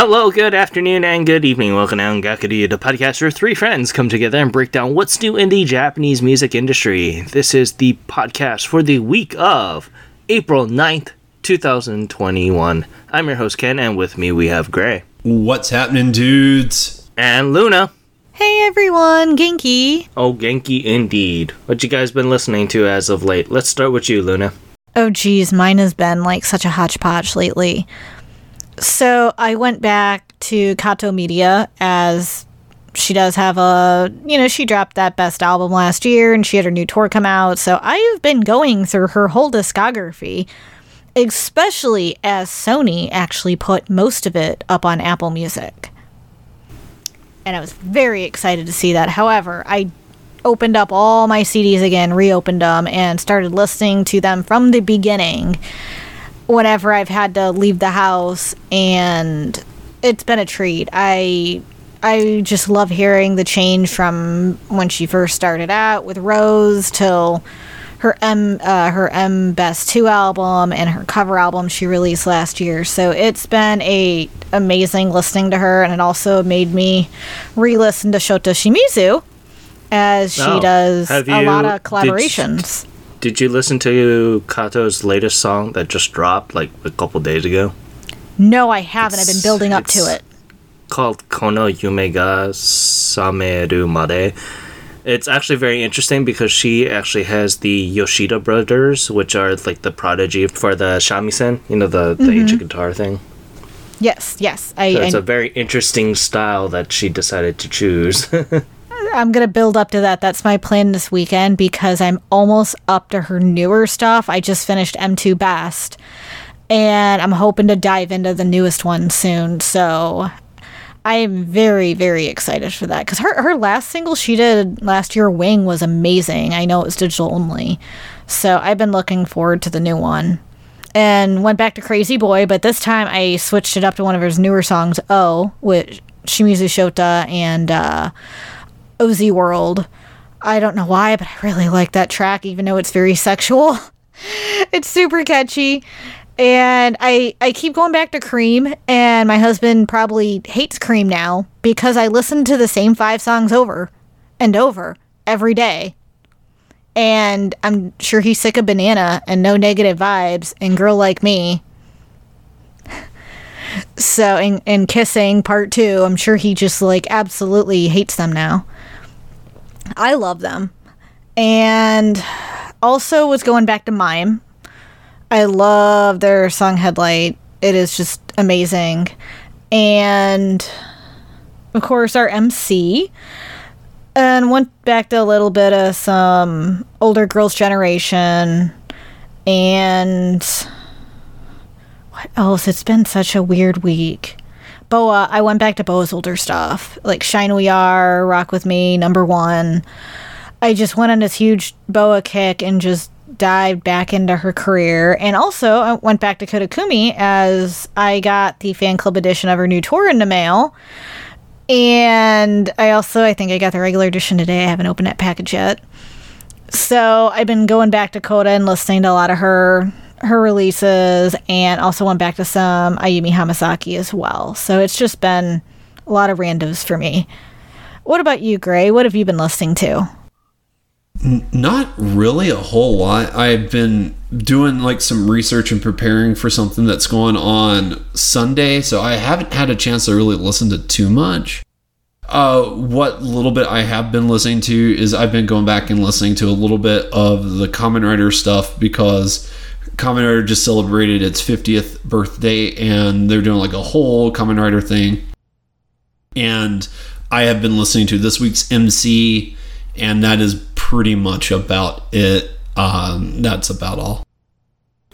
Hello, good afternoon, and good evening. Welcome to Angakuri, the podcast where three friends come together and break down what's new in the Japanese music industry. This is the podcast for the week of April 9th, 2021. I'm your host, Ken, and with me we have Gray. What's happening, dudes? And Luna. Hey everyone, Genki. Oh, Genki indeed. What you guys been listening to as of late? Let's start with you, Luna. Oh geez, mine has been like such a hodgepodge lately. So I went back to Kato Miliyah as she does have a, you know, she dropped that best album last year and she had her new tour come out. So I've been going through her whole discography, especially as Sony actually put most of it up on Apple Music. And I was very excited to see that. However, I opened up all my CDs again, reopened them, and started listening to them from the beginning whenever I've had to leave the house, and it's been a treat. I I just love hearing the change from when she first started out with Rose till her M uh, her M Best Two album and her cover album she released last year. So it's been a amazing listening to her, and it also made me re-listen to Shota Shimizu as she Oh, does have a you- lot of collaborations. Did you listen to Kato's latest song that just dropped like a couple days ago? no, I haven't. I've been building up to it. called Kono Yume ga Sameru Made. It's actually very interesting because she actually has the Yoshida brothers, which are like the prodigy for the shamisen, you know, the, the Mm-hmm. ancient guitar thing. Yes, yes. I, So it's I a very interesting style that she decided to choose. I'm gonna build up to that. That's my plan this weekend because I'm almost up to her newer stuff. I just finished M2 Best, and I'm hoping to dive into the newest one soon. So I am very, very excited for that because her her last single she did last year, Wing, was amazing. I know it was digital only, so I've been looking forward to the new one. And went back to Crazy Boy, but this time I switched it up to one of his newer songs, Oh, with Shimizu Shota and. uh OZ World. I don't know why, but I really like that track, even though it's very sexual. it's super catchy. And I I keep going back to Cream, and my husband probably hates Cream now because I listen to the same five songs over and over every day. And I'm sure he's sick of Banana and No Negative Vibes and Girl Like Me. So, and, and Kissing Part 2, I'm sure he just like absolutely hates them now. I love them. And also was going back to Mime. I love their song Headlight. It is just amazing. And of course our MC. And went back to a little bit of some older girls generation and what else? It's been such a weird week. Boa, I went back to Boa's older stuff, like Shine We Are, Rock With Me, Number One. I just went on this huge Boa kick and just dived back into her career. And also, I went back to Koda Kumi as I got the fan club edition of her new tour in the mail. And I also, I think I got the regular edition today. I haven't opened that package yet. So I've been going back to Koda and listening to a lot of her her releases and also went back to some Ayumi Hamasaki as well. So it's just been a lot of randos for me. What about you, Gray? What have you been listening to? Not really a whole lot. I've been doing like some research and preparing for something that's going on Sunday, so I haven't had a chance to really listen to too much. Uh, what little bit I have been listening to is I've been going back and listening to a little bit of the Kamen Rider stuff because Kamen Rider just celebrated its 50th birthday and they're doing like a whole Kamen Rider thing. And I have been listening to this week's MC, and that is pretty much about it. Um, that's about all.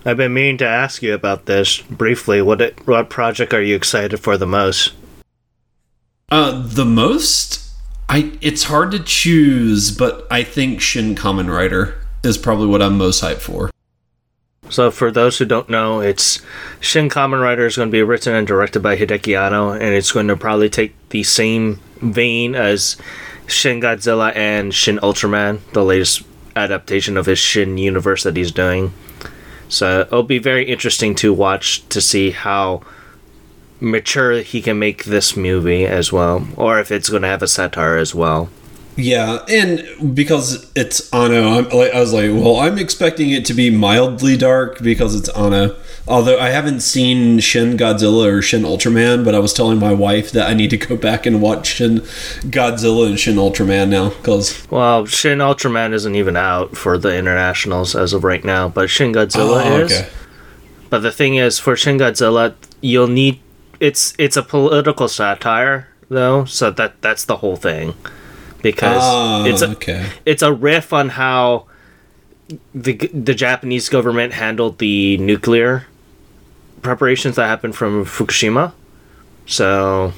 I've been meaning to ask you about this briefly. What it, what project are you excited for the most? Uh, the most, I it's hard to choose, but I think Shin Kamen Rider is probably what I'm most hyped for. So, for those who don't know, it's Shin Kamen Rider is going to be written and directed by Hideki Anno, and it's going to probably take the same vein as Shin Godzilla and Shin Ultraman, the latest adaptation of his Shin universe that he's doing. So, it'll be very interesting to watch to see how mature he can make this movie as well, or if it's going to have a satire as well. Yeah, and because it's Anno, I'm like I was like, well, I'm expecting it to be mildly dark because it's Anno. Although I haven't seen Shin Godzilla or Shin Ultraman, but I was telling my wife that I need to go back and watch Shin Godzilla and Shin Ultraman now because Well, Shin Ultraman isn't even out for the internationals as of right now, but Shin Godzilla Oh, is. okay. But the thing is, for Shin Godzilla, you'll need it's it's a political satire though, so that that's the whole thing because Ah, it's a okay. it's a riff on how the the Japanese government handled the nuclear preparations that happened from Fukushima. So,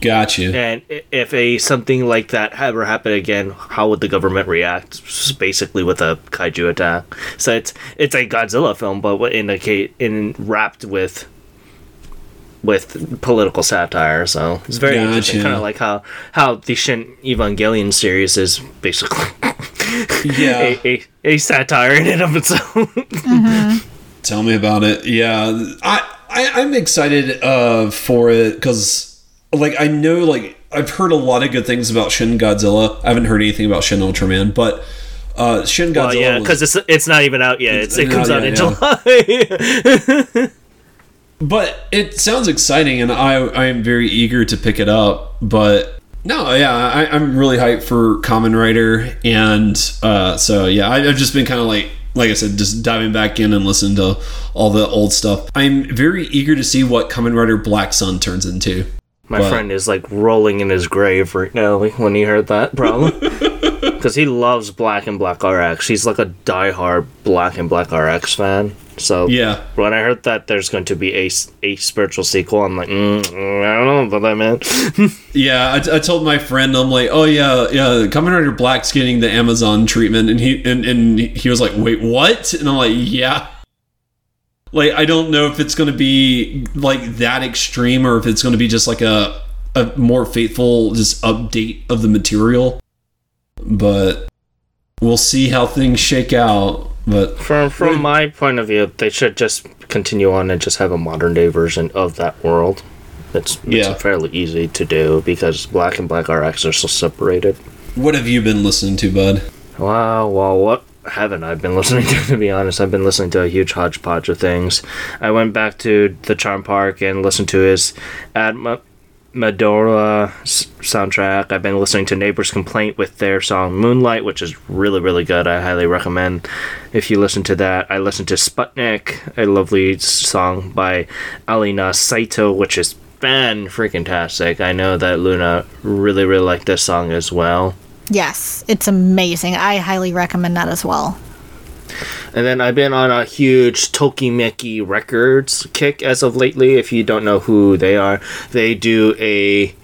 Got you. and if a something like that ever happened again, how would the government react? Basically, with a kaiju attack. So it's it's a Godzilla film, but what in a in wrapped with with political satire. So it's very interesting, Gotcha. kind of like how how the Shin Evangelion series is basically Yeah. a, a, a satire in and of itself. Tell me about it. Yeah, I, I I'm excited uh for it because like I know like I've heard a lot of good things about Shin Godzilla. I haven't heard anything about Shin Ultraman, but uh Shin Godzilla. well, yeah, because it's it's not even out yet. It's, it comes not out in yet, July. but it sounds exciting, and I I am very eager to pick it up. But no, yeah, I, I'm really hyped for Kamen Rider, and uh, so yeah, I, I've just been kind of like. Like I said, just diving back in and listening to all the old stuff. I'm very eager to see what Kamen Rider Black Sun turns into. My But- friend is like rolling in his grave right now when he heard that problem. Because he loves Black and Black RX. He's like a diehard Black and Black RX fan. So Yeah, when I heard that there's going to be a, a spiritual sequel, I'm like, mm, I don't know about that, man. yeah. I, I told my friend, I'm like, oh yeah, yeah. Kamen Rider Black's getting the Amazon treatment, and he and, and he was like, wait, what? And I'm like, yeah. Like I don't know if it's going to be like that extreme, or if it's going to be just like a a more faithful just update of the material. But we'll see how things shake out. But From from my point of view, they should just continue on and just have a modern day version of that world. It's, it's Yeah. fairly easy to do because Black and Black RX are so separated. what have you been listening to, bud? Wow, well, what haven't I been listening to, to be honest? I've been listening to a huge hodgepodge of things. I went back to the Charm Park and listened to his Ad Ma- Medora soundtrack. I've been listening to Neighbor's Complaint with their song Moonlight, which is really, really good. I highly recommend if you listen to that. I listened to Sputnik, a lovely song by Alina Saito, which is fan freaking tastic. I know that Luna really, really liked this song as well. Yes, it's amazing. I highly recommend that as well. And then I've been on a huge Tokimeki Records kick as of lately. If you don't know who they are, they do a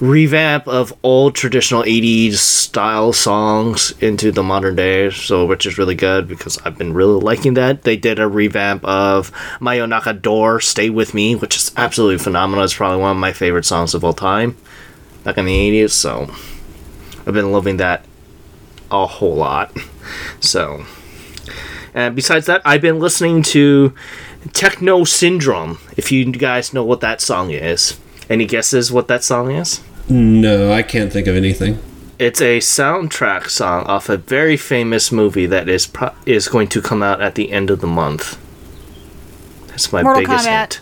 revamp of old traditional 80s style songs into the modern day, so which is really good because I've been really liking that. They did a revamp of Mayonaka Door Stay With Me, which is absolutely phenomenal. It's probably one of my favorite songs of all time back in the 80s, so I've been loving that a whole lot. So, and besides that, I've been listening to Techno Syndrome. If you guys know what that song is, any guesses what that song is? No, I can't think of anything. It's a soundtrack song off a very famous movie that is pro- is going to come out at the end of the month. That's my Mortal biggest Kombat. hint.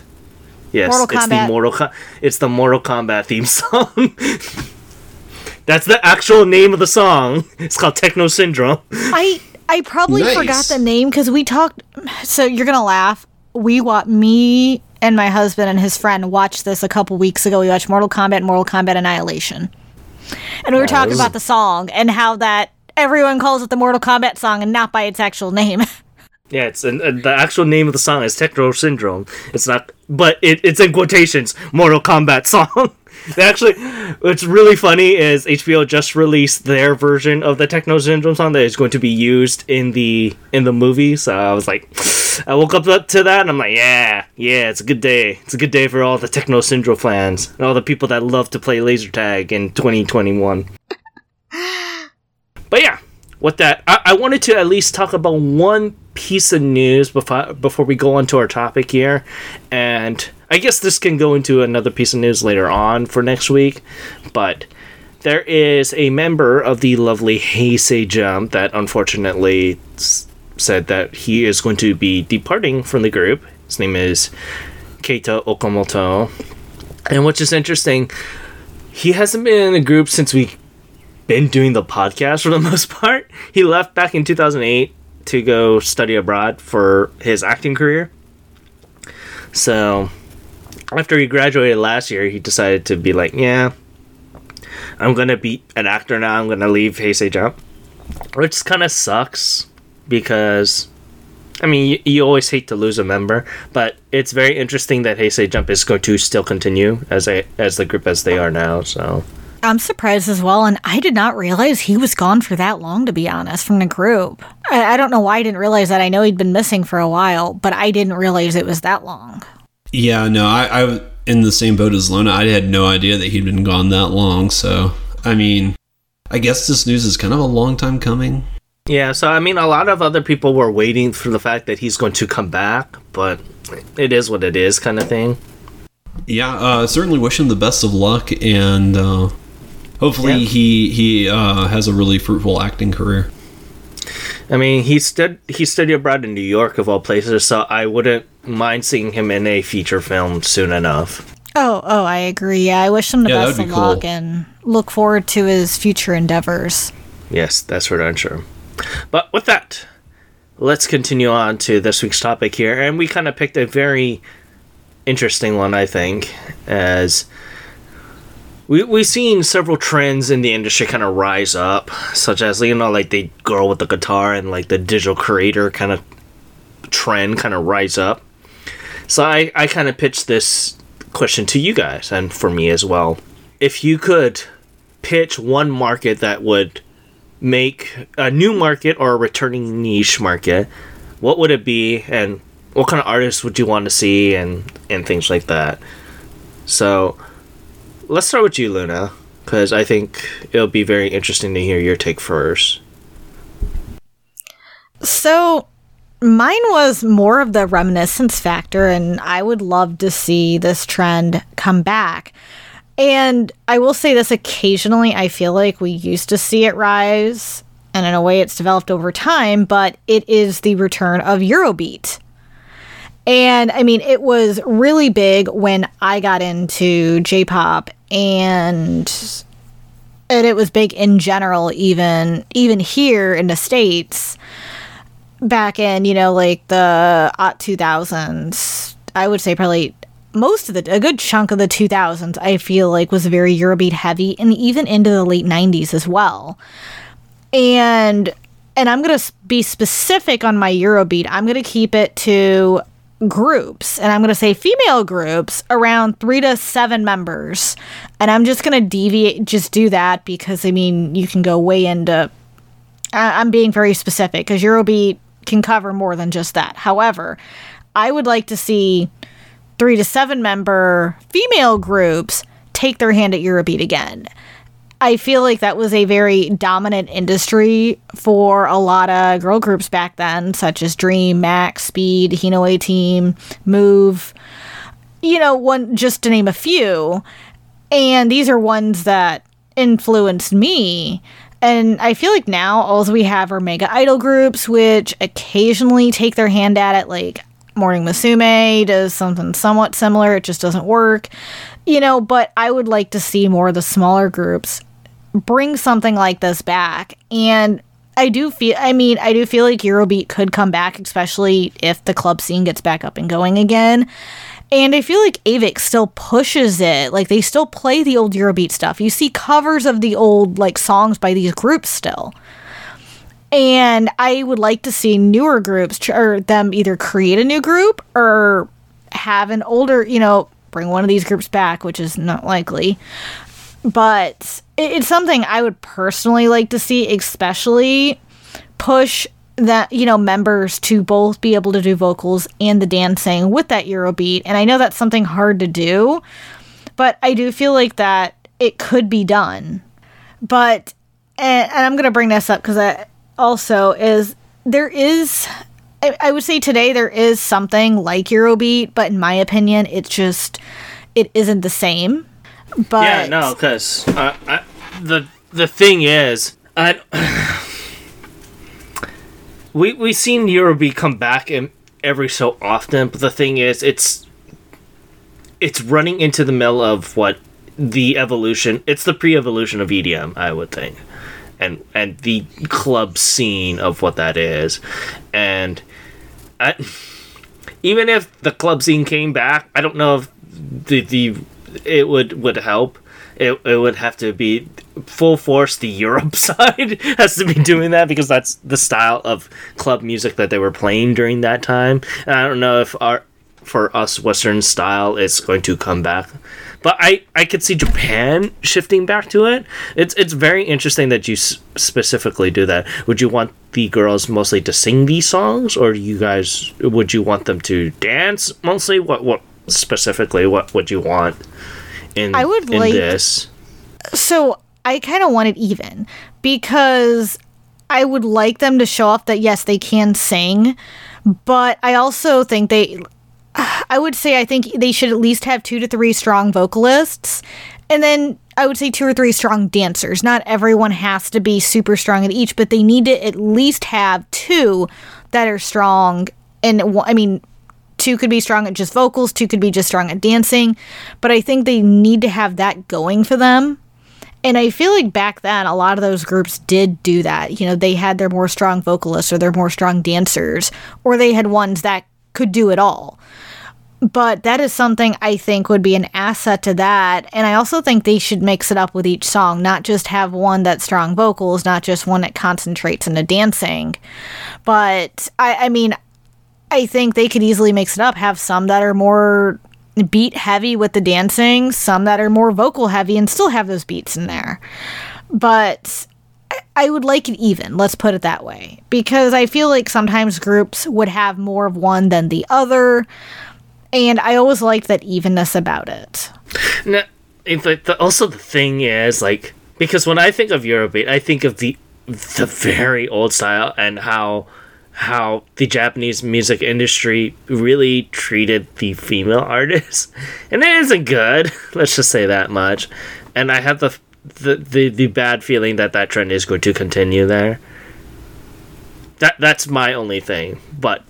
Yes, Mortal it's the Mortal Com- it's the Mortal Kombat theme song. That's the actual name of the song. It's called Techno Syndrome. I I probably Nice. forgot the name because we talked. So you're gonna laugh. We wa me and my husband and his friend watched this a couple weeks ago. We watched Mortal Kombat Mortal Kombat Annihilation, and we were talking about the song and how that everyone calls it the Mortal Kombat song and not by its actual name. Yeah, it's and, and the actual name of the song is Techno Syndrome. It's not, but it, it's in quotations. Mortal Kombat song. They actually, what's really funny is HBO just released their version of the Techno Syndrome song that is going to be used in the in the movie. So I was like, I woke up to that and I'm like, yeah, yeah, it's a good day. It's a good day for all the Techno Syndrome fans and all the people that love to play laser tag in 2021. With that, I, I wanted to at least talk about one piece of news before before we go on to our topic here, and I guess this can go into another piece of news later on for next week, but there is a member of the lovely Hey! Say! JUMP that unfortunately s- said that he is going to be departing from the group. His name is Keita Okamoto. And which is interesting, he hasn't been in the group since we've been doing the podcast for the most part. He left back in 2008 to go study abroad for his acting career. So, after he graduated last year, he decided to be like, yeah, I'm gonna be an actor now. I'm gonna leave Hey! Say! JUMP, which kind of sucks because, I mean, you, you always hate to lose a member, but it's very interesting that Hey! Say! JUMP is going to still continue as a as the group as they are now. So I'm surprised as well, and I did not realize he was gone for that long, to be honest, from the group. I, I don't know why I didn't realize that. I know he'd been missing for a while, but I didn't realize it was that long. Yeah, no, I, I in the same boat as Luna. I had no idea that he'd been gone that long. So, I mean, I guess this news is kind of a long time coming. yeah, so I mean, a lot of other people were waiting for the fact that he's going to come back, but it is what it is, kind of thing. Yeah, uh, certainly wish him the best of luck, and uh, hopefully Yeah. he he uh, has a really fruitful acting career. I mean, he stud he studied abroad in New York of all places, so I wouldn't mind seeing him in a feature film soon enough. Oh, oh, I agree. Yeah, I wish him the Yeah, best of be cool. luck and look forward to his future endeavors. Yes, that's for darn sure. But with that, let's continue on to this week's topic here, and we kind of picked a very interesting one, I think, as we we've seen several trends in the industry kind of rise up, such as you know, like the girl with the guitar and like the digital creator kind of trend kind of rise up. So I I kind of pitched this question to you guys and for me as well. If you could pitch one market that would make a new market or a returning niche market, what would it be and what kind of artists would you want to see and and things like that. So, let's start with you, Luna, because I think it'll be very interesting to hear your take first. So, mine was more of the reminiscence factor, and I would love to see this trend come back. And I will say this occasionally, I feel like we used to see it rise, and in a way it's developed over time, but it is the return of Eurobeat. And I mean, it was really big when I got into J pop and and it was big in general even even here in the states back in you know like the uh, 2000s i would say probably most of the a good chunk of the 2000s i feel like was very eurobeat heavy and even into the late 90s as well. And and i'm going to be specific on my eurobeat. I'm going to keep it to groups and i'm going to say female groups around 3 to 7 members and i'm just going to deviate just do that because i mean you can go way into I- I'm being very specific because Eurobeat can cover more than just that. However, I would like to see three to seven member female groups take their hand at Eurobeat again. I feel like that was a very dominant industry for a lot of girl groups back then, such as Dream, Max, Speed, Hinoi Team, Move, you know, one just to name a few. And these are ones that influenced me. And I feel like now all we have are mega idol groups, which occasionally take their hand at it, like Morning Musume does something somewhat similar. It just doesn't work, you know. But I would like to see more of the smaller groups bring something like this back. And I do feel, I mean, I do feel like Eurobeat could come back, especially if the club scene gets back up and going again. And I feel like Avex still pushes it. Like they still play the old Eurobeat stuff. You see covers of the old like songs by these groups still. And I would like to see newer groups tr- or them either create a new group or have an older, you know, bring one of these groups back, which is not likely. But it- it's something I would personally like to see, especially push that you know members to both be able to do vocals and the dancing with that Eurobeat. And I know that's something hard to do, but I do feel like that it could be done. But and, and I'm gonna bring this up because I also is there is I, I would say today there is something like Eurobeat, but in my opinion, it's just it isn't the same. But Yeah, no, because uh, I- the the thing is, I we we seen Eurobeat come back in every so often, but the thing is, it's it's running into the middle of what the evolution. It's the pre-evolution of EDM, I would think, and and the club scene of what that is, and I, even if the club scene came back, I don't know if the the it would would help. It, it would have to be full force. The Europe side has to be doing that because that's the style of club music that they were playing during that time. And I don't know if our for us Western style is going to come back. But I, I could see Japan shifting back to it. It's it's very interesting that you s- specifically do that. Would you want the girls mostly to sing these songs, or you guys would you want them to dance mostly? What what specifically what would you want in I would in like- this? so I kind of want it even because I would like them to show off that yes, they can sing, but I also think they I would say I think they should at least have two to three strong vocalists and then I would say two or three strong dancers. Not everyone has to be super strong at each, but they need to at least have two that are strong and I mean two could be strong at just vocals, two could be just strong at dancing, but I think they need to have that going for them. And I feel like back then, a lot of those groups did do that. You know, they had their more strong vocalists or their more strong dancers, or they had ones that could do it all. But that is something I think would be an asset to that. And I also think they should mix it up with each song, not just have one that's strong vocals, not just one that concentrates into dancing. But I, I mean, I think they could easily mix it up, have some that are more beat heavy with the dancing, some that are more vocal heavy and still have those beats in there. But I- would like it even, let's put it that way. Because I feel like sometimes groups would have more of one than the other. And I always liked that evenness about it. No, the, also the thing is like because when I think of Eurobeat, I think of the the very old style and how how the Japanese music industry really treated the female artists, and it isn't good. Let's just say that much. And I have the the the, the bad feeling that that trend is going to continue there. That that's my only thing, but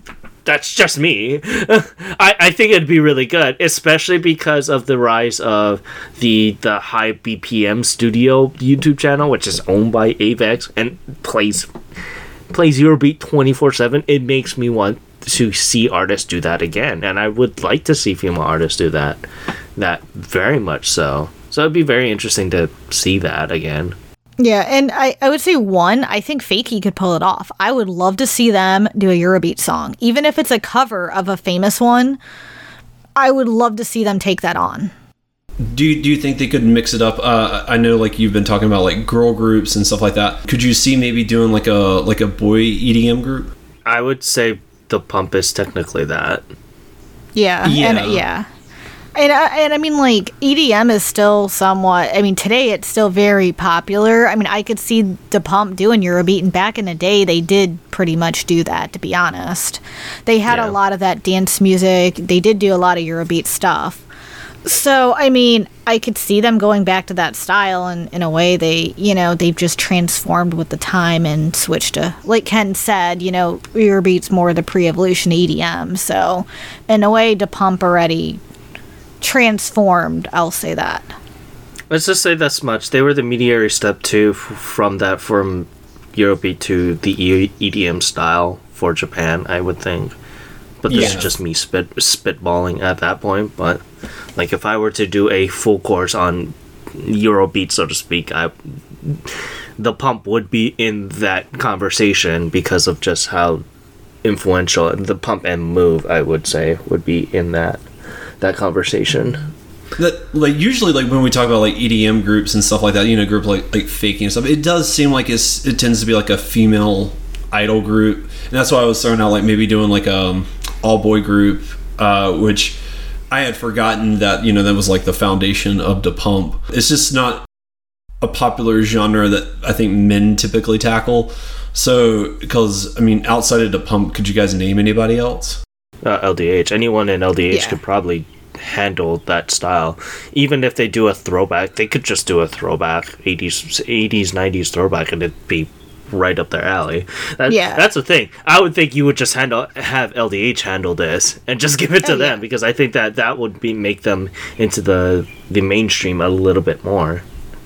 that's just me. I, I think it'd be really good, especially because of the rise of the the high BPM Studio YouTube channel, which is owned by Avex and plays plays Eurobeat twenty four seven. It makes me want to see artists do that again, and I would like to see female artists do that. That very much so. So it'd be very interesting to see that again. Yeah, and I, I would say one, I think FAKY could pull it off. I would love to see them do a Eurobeat song. Even if it's a cover of a famous one, I would love to see them take that on. Do you, do you think they could mix it up? Uh, I know like you've been talking about like girl groups and stuff like that. Could you see maybe doing like a like a boy EDM group? I would say DA PUMP is technically that. Yeah, Yeah. and yeah, and I, and I mean like EDM is still somewhat. I mean today it's still very popular. I mean I could see DA PUMP doing Eurobeat, and back in the day they did pretty much do that. To be honest, they had Yeah. a lot of that dance music. They did do a lot of Eurobeat stuff. So I mean I could see them going back to that style, and in a way they you know they've just transformed with the time and switched to like Ken said, you know Eurobeat's more the pre-evolution EDM. So in a way, DA PUMP already transformed. I'll say that. Let's just say this much: they were the mediary step two f- from that from Eurobeat to the E- EDM style for Japan. I would think, but this Yeah. is just me spit spitballing at that point. But like, if I were to do a full course on Eurobeat, so to speak, I DA PUMP would be in that conversation because of just how influential DA PUMP and move. I would say would be in that that conversation. That like usually like when we talk about like EDM groups and stuff like that, you know, group like like faking and stuff, it does seem like it's it tends to be like a female idol group, and that's why I was throwing out like maybe doing like a all boy group, uh, which I had forgotten that you know that was like the foundation of DA PUMP. It's just not a popular genre that I think men typically tackle. So, because I mean, outside of DA PUMP, could you guys name anybody else? Uh, LDH. Anyone in LDH Yeah. could probably handle that style. Even if they do a throwback, they could just do a throwback 80s, 80s 90s throwback, and it'd be right up their alley. That, Yeah. that's the thing. I would think you would just handle have LDH handle this and just give it to Oh, them yeah. because I think that that would be make them into the the mainstream a little bit more.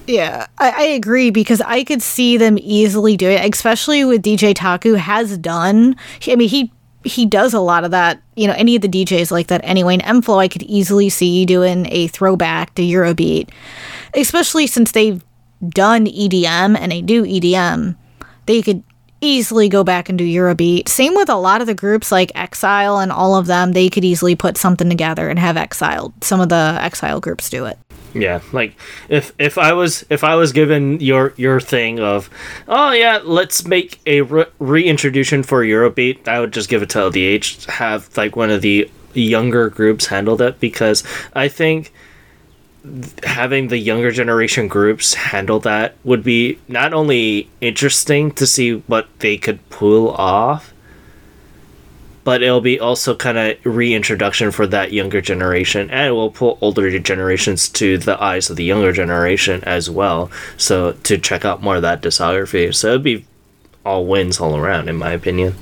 Yeah, I, I agree because I could see them easily do it, especially with DJ Taku has done. I mean, he he does a lot of that. You know, any of the DJs like that anyway. And m-flo, I could easily see doing a throwback to Eurobeat, especially since they've done EDM and they do EDM. They could easily go back and do Eurobeat. Same with a lot of the groups like Exile and all of them. They could easily put something together and have Exile. Some of the Exile groups do it. Yeah, like if if I was if I was given your your thing of, oh yeah, let's make a re- reintroduction for Eurobeat, I would just give it to LDH. Have like one of the younger groups handle it because I think th- having the younger generation groups handle that would be not only interesting to see what they could pull off, but it'll be also kind of reintroduction for that younger generation. And it will pull older generations to the eyes of the younger generation as well so to check out more of that discography. So it'd be all wins all around in my opinion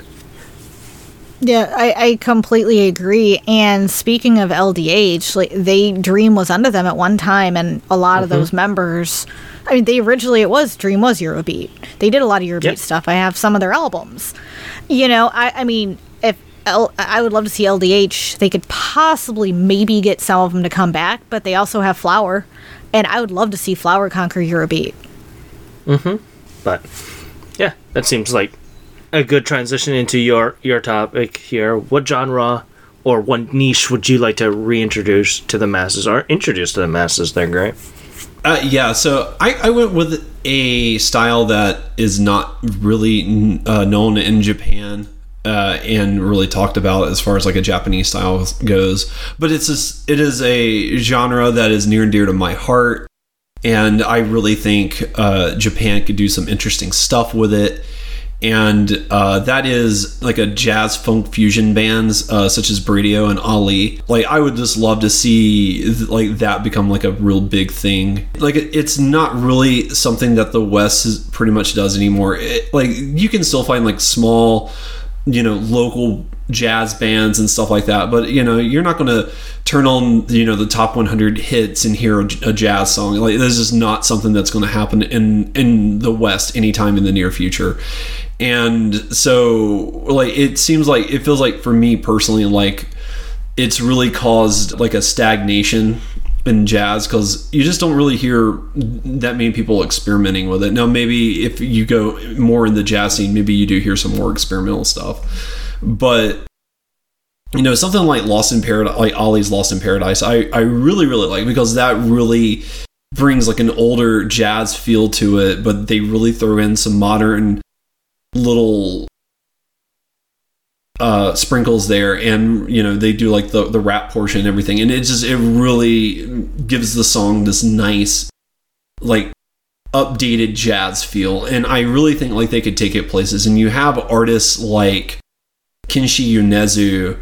Yeah, I, I completely agree. And speaking of LDH, like they Dream was under them at one time, and a lot of those members. I mean, they originally it was Dream was Eurobeat. They did a lot of Eurobeat Yep. stuff. I have some of their albums. You know, I I mean, if L, I would love to see LDH, they could possibly maybe get some of them to come back, but they also have Flower, and I would love to see Flower conquer Eurobeat. Mhm. But yeah that seems like a good transition into your your topic here what genre or what niche would you like to reintroduce to the masses or introduce to the masses there great Uh, yeah, so I, I went with a style that is not really uh, known in Japan uh, and really talked about as far as like a Japanese style goes. But it's it is a genre that is near and dear to my heart, and I really think uh, Japan could do some interesting stuff with it. And uh, that is like a jazz funk fusion bands uh, such as Bradio and Ali. Like I would just love to see like that become like a real big thing. Like it, it's not really something that the West is, pretty much does anymore. It, like you can still find like small you know local jazz bands and stuff like that but you know you're not going to turn on you know the top 100 hits and hear a, jazz song. Like this is not something that's going to happen in in the west anytime in the near future. And so like it seems like it feels like for me personally like it's really caused like a stagnation in jazz because you just don't really hear that many people experimenting with it. Now, maybe if you go more in the jazz scene, maybe you do hear some more experimental stuff, but you know something like Lost in Paradise, like Ali's Lost in Paradise, I I really really like because that really brings like an older jazz feel to it, but they really throw in some modern little uh sprinkles there and you know they do like the the rap portion and everything. And it just it really gives the song this nice like updated jazz feel. And i really think like they could take it places. And you have artists like kenshi yonezu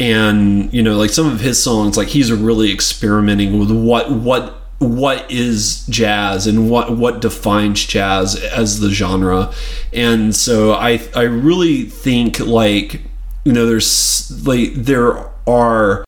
and you know like some of his songs like he's really experimenting with what what what is jazz and what what defines jazz as the genre. And so i i really think like you know there's like there are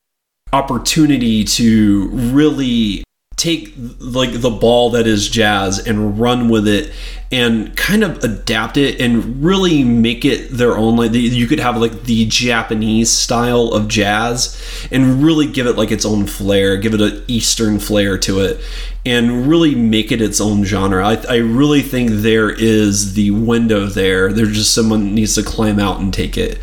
opportunity to really take like the ball that is jazz and run with it and kind of adapt it and really make it their own like you could have like the japanese style of jazz and really give it like its own flair give it an eastern flair to it and really make it its own genre. I, I really think there is the window there. There's just someone needs to climb out and take it.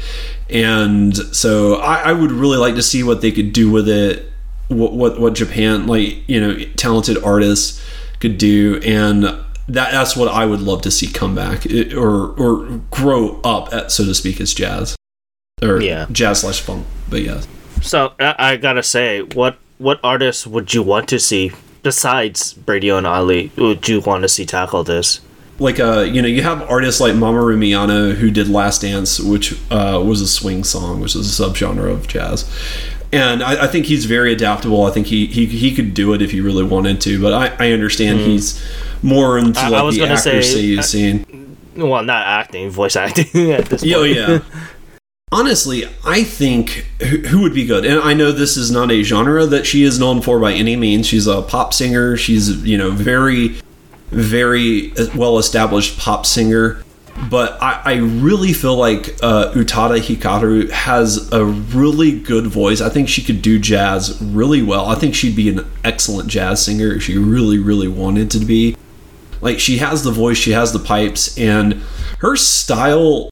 And so I, I would really like to see what they could do with it what what, what japan like you know talented artists could do and that that's what i would love to see come back it- or or grow up at, so to speak as jazz or Yeah. jazz slash funk but yeah. So I, I gotta say, what what artists would you want to see besides Bradio and Ali would you want to see tackle this? like uh you know you have artists like Mamoru Miyano who did Last Dance, which uh, was a swing song, which is a subgenre of jazz. And I, I think he's very adaptable. I think he, he he could do it if he really wanted to. But I, I understand he's more into I- like the accuracy uh, scene. Well, not acting, voice acting at this point. Oh, yeah. Honestly, I think who, who would be good, and I know this is not a genre that she is known for by any means. She's a pop singer. She's you know very, very well established pop singer. But I, I really feel like uh, Utada Hikaru has a really good voice. I think she could do jazz really well. I think she'd be an excellent jazz singer if she really, really wanted to be like she has the voice she has the pipes and her style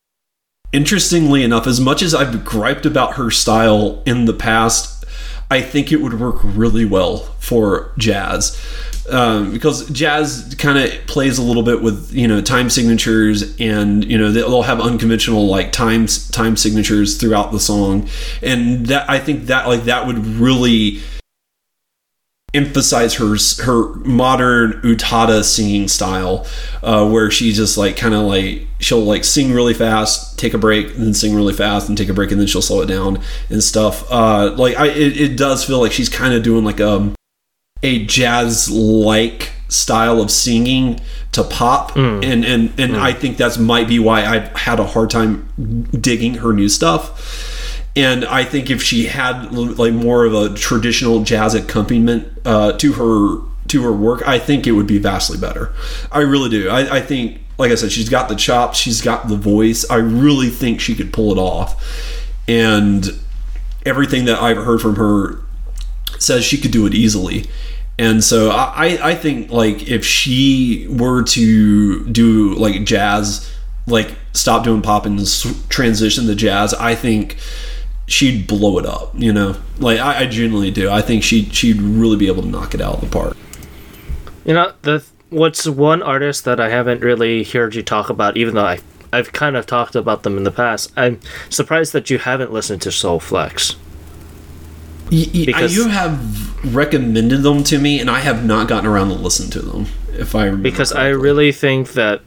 interestingly enough as much as i've griped about her style in the past i think it would work really well for jazz um, because jazz kind of plays a little bit with you know time signatures and you know they'll have unconventional like time time signatures throughout the song. And that i think that like that would really emphasize her her modern utada singing style uh, where she just like kind of like she'll like sing really fast take a break and then sing really fast and take a break and then she'll slow it down and stuff. Uh, like I, it, it does feel like she's kind of doing like um a jazz like style of singing to pop and and and I think that's might be why I've had a hard time digging her new stuff and I think if she had like more of a traditional jazz accompaniment uh, to her to her work, I think it would be vastly better. I really do. I, I think, like I said, she's got the chops, she's got the voice. I really think she could pull it off, and everything that I've heard from her says she could do it easily. And so I, I think like if she were to do like jazz, like stop doing pop and transition to jazz, I think she'd blow it up. You know, like I, I genuinely do. I think she she'd really be able to knock it out of the park. You know, the what's one artist that I haven't really heard you talk about, even though I I've kind of talked about them in the past. I'm surprised that you haven't listened to Soul Flex. Y- y- Because- you have recommended them to me, and I have not gotten around to listen to them. If I remember because I really think that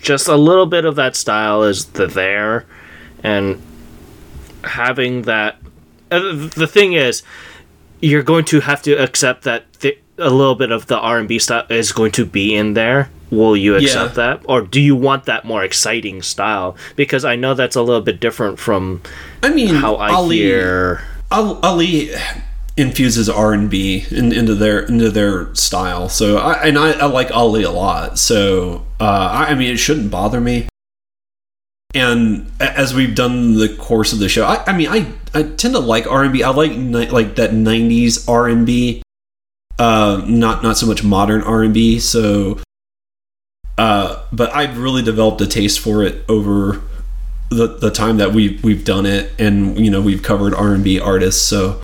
just a little bit of that style is the there, and having that. Uh, the thing is, you're going to have to accept that th- a little bit of the R and B style is going to be in there. Will you accept Yeah. that, or do you want that more exciting style? Because I know that's a little bit different from I mean how I Ali, hear. Ali infuses R and B in, into their into their style. So I and I, I like Ali a lot. So uh, I, I mean, it shouldn't bother me. And as we've done the course of the show, I, I mean, I, I tend to like R and B. I like ni- like that '90s R and B, uh, not not so much modern R and B. So, uh, but I've really developed a taste for it over the the time that we we've done it, and you know we've covered R and B artists. So,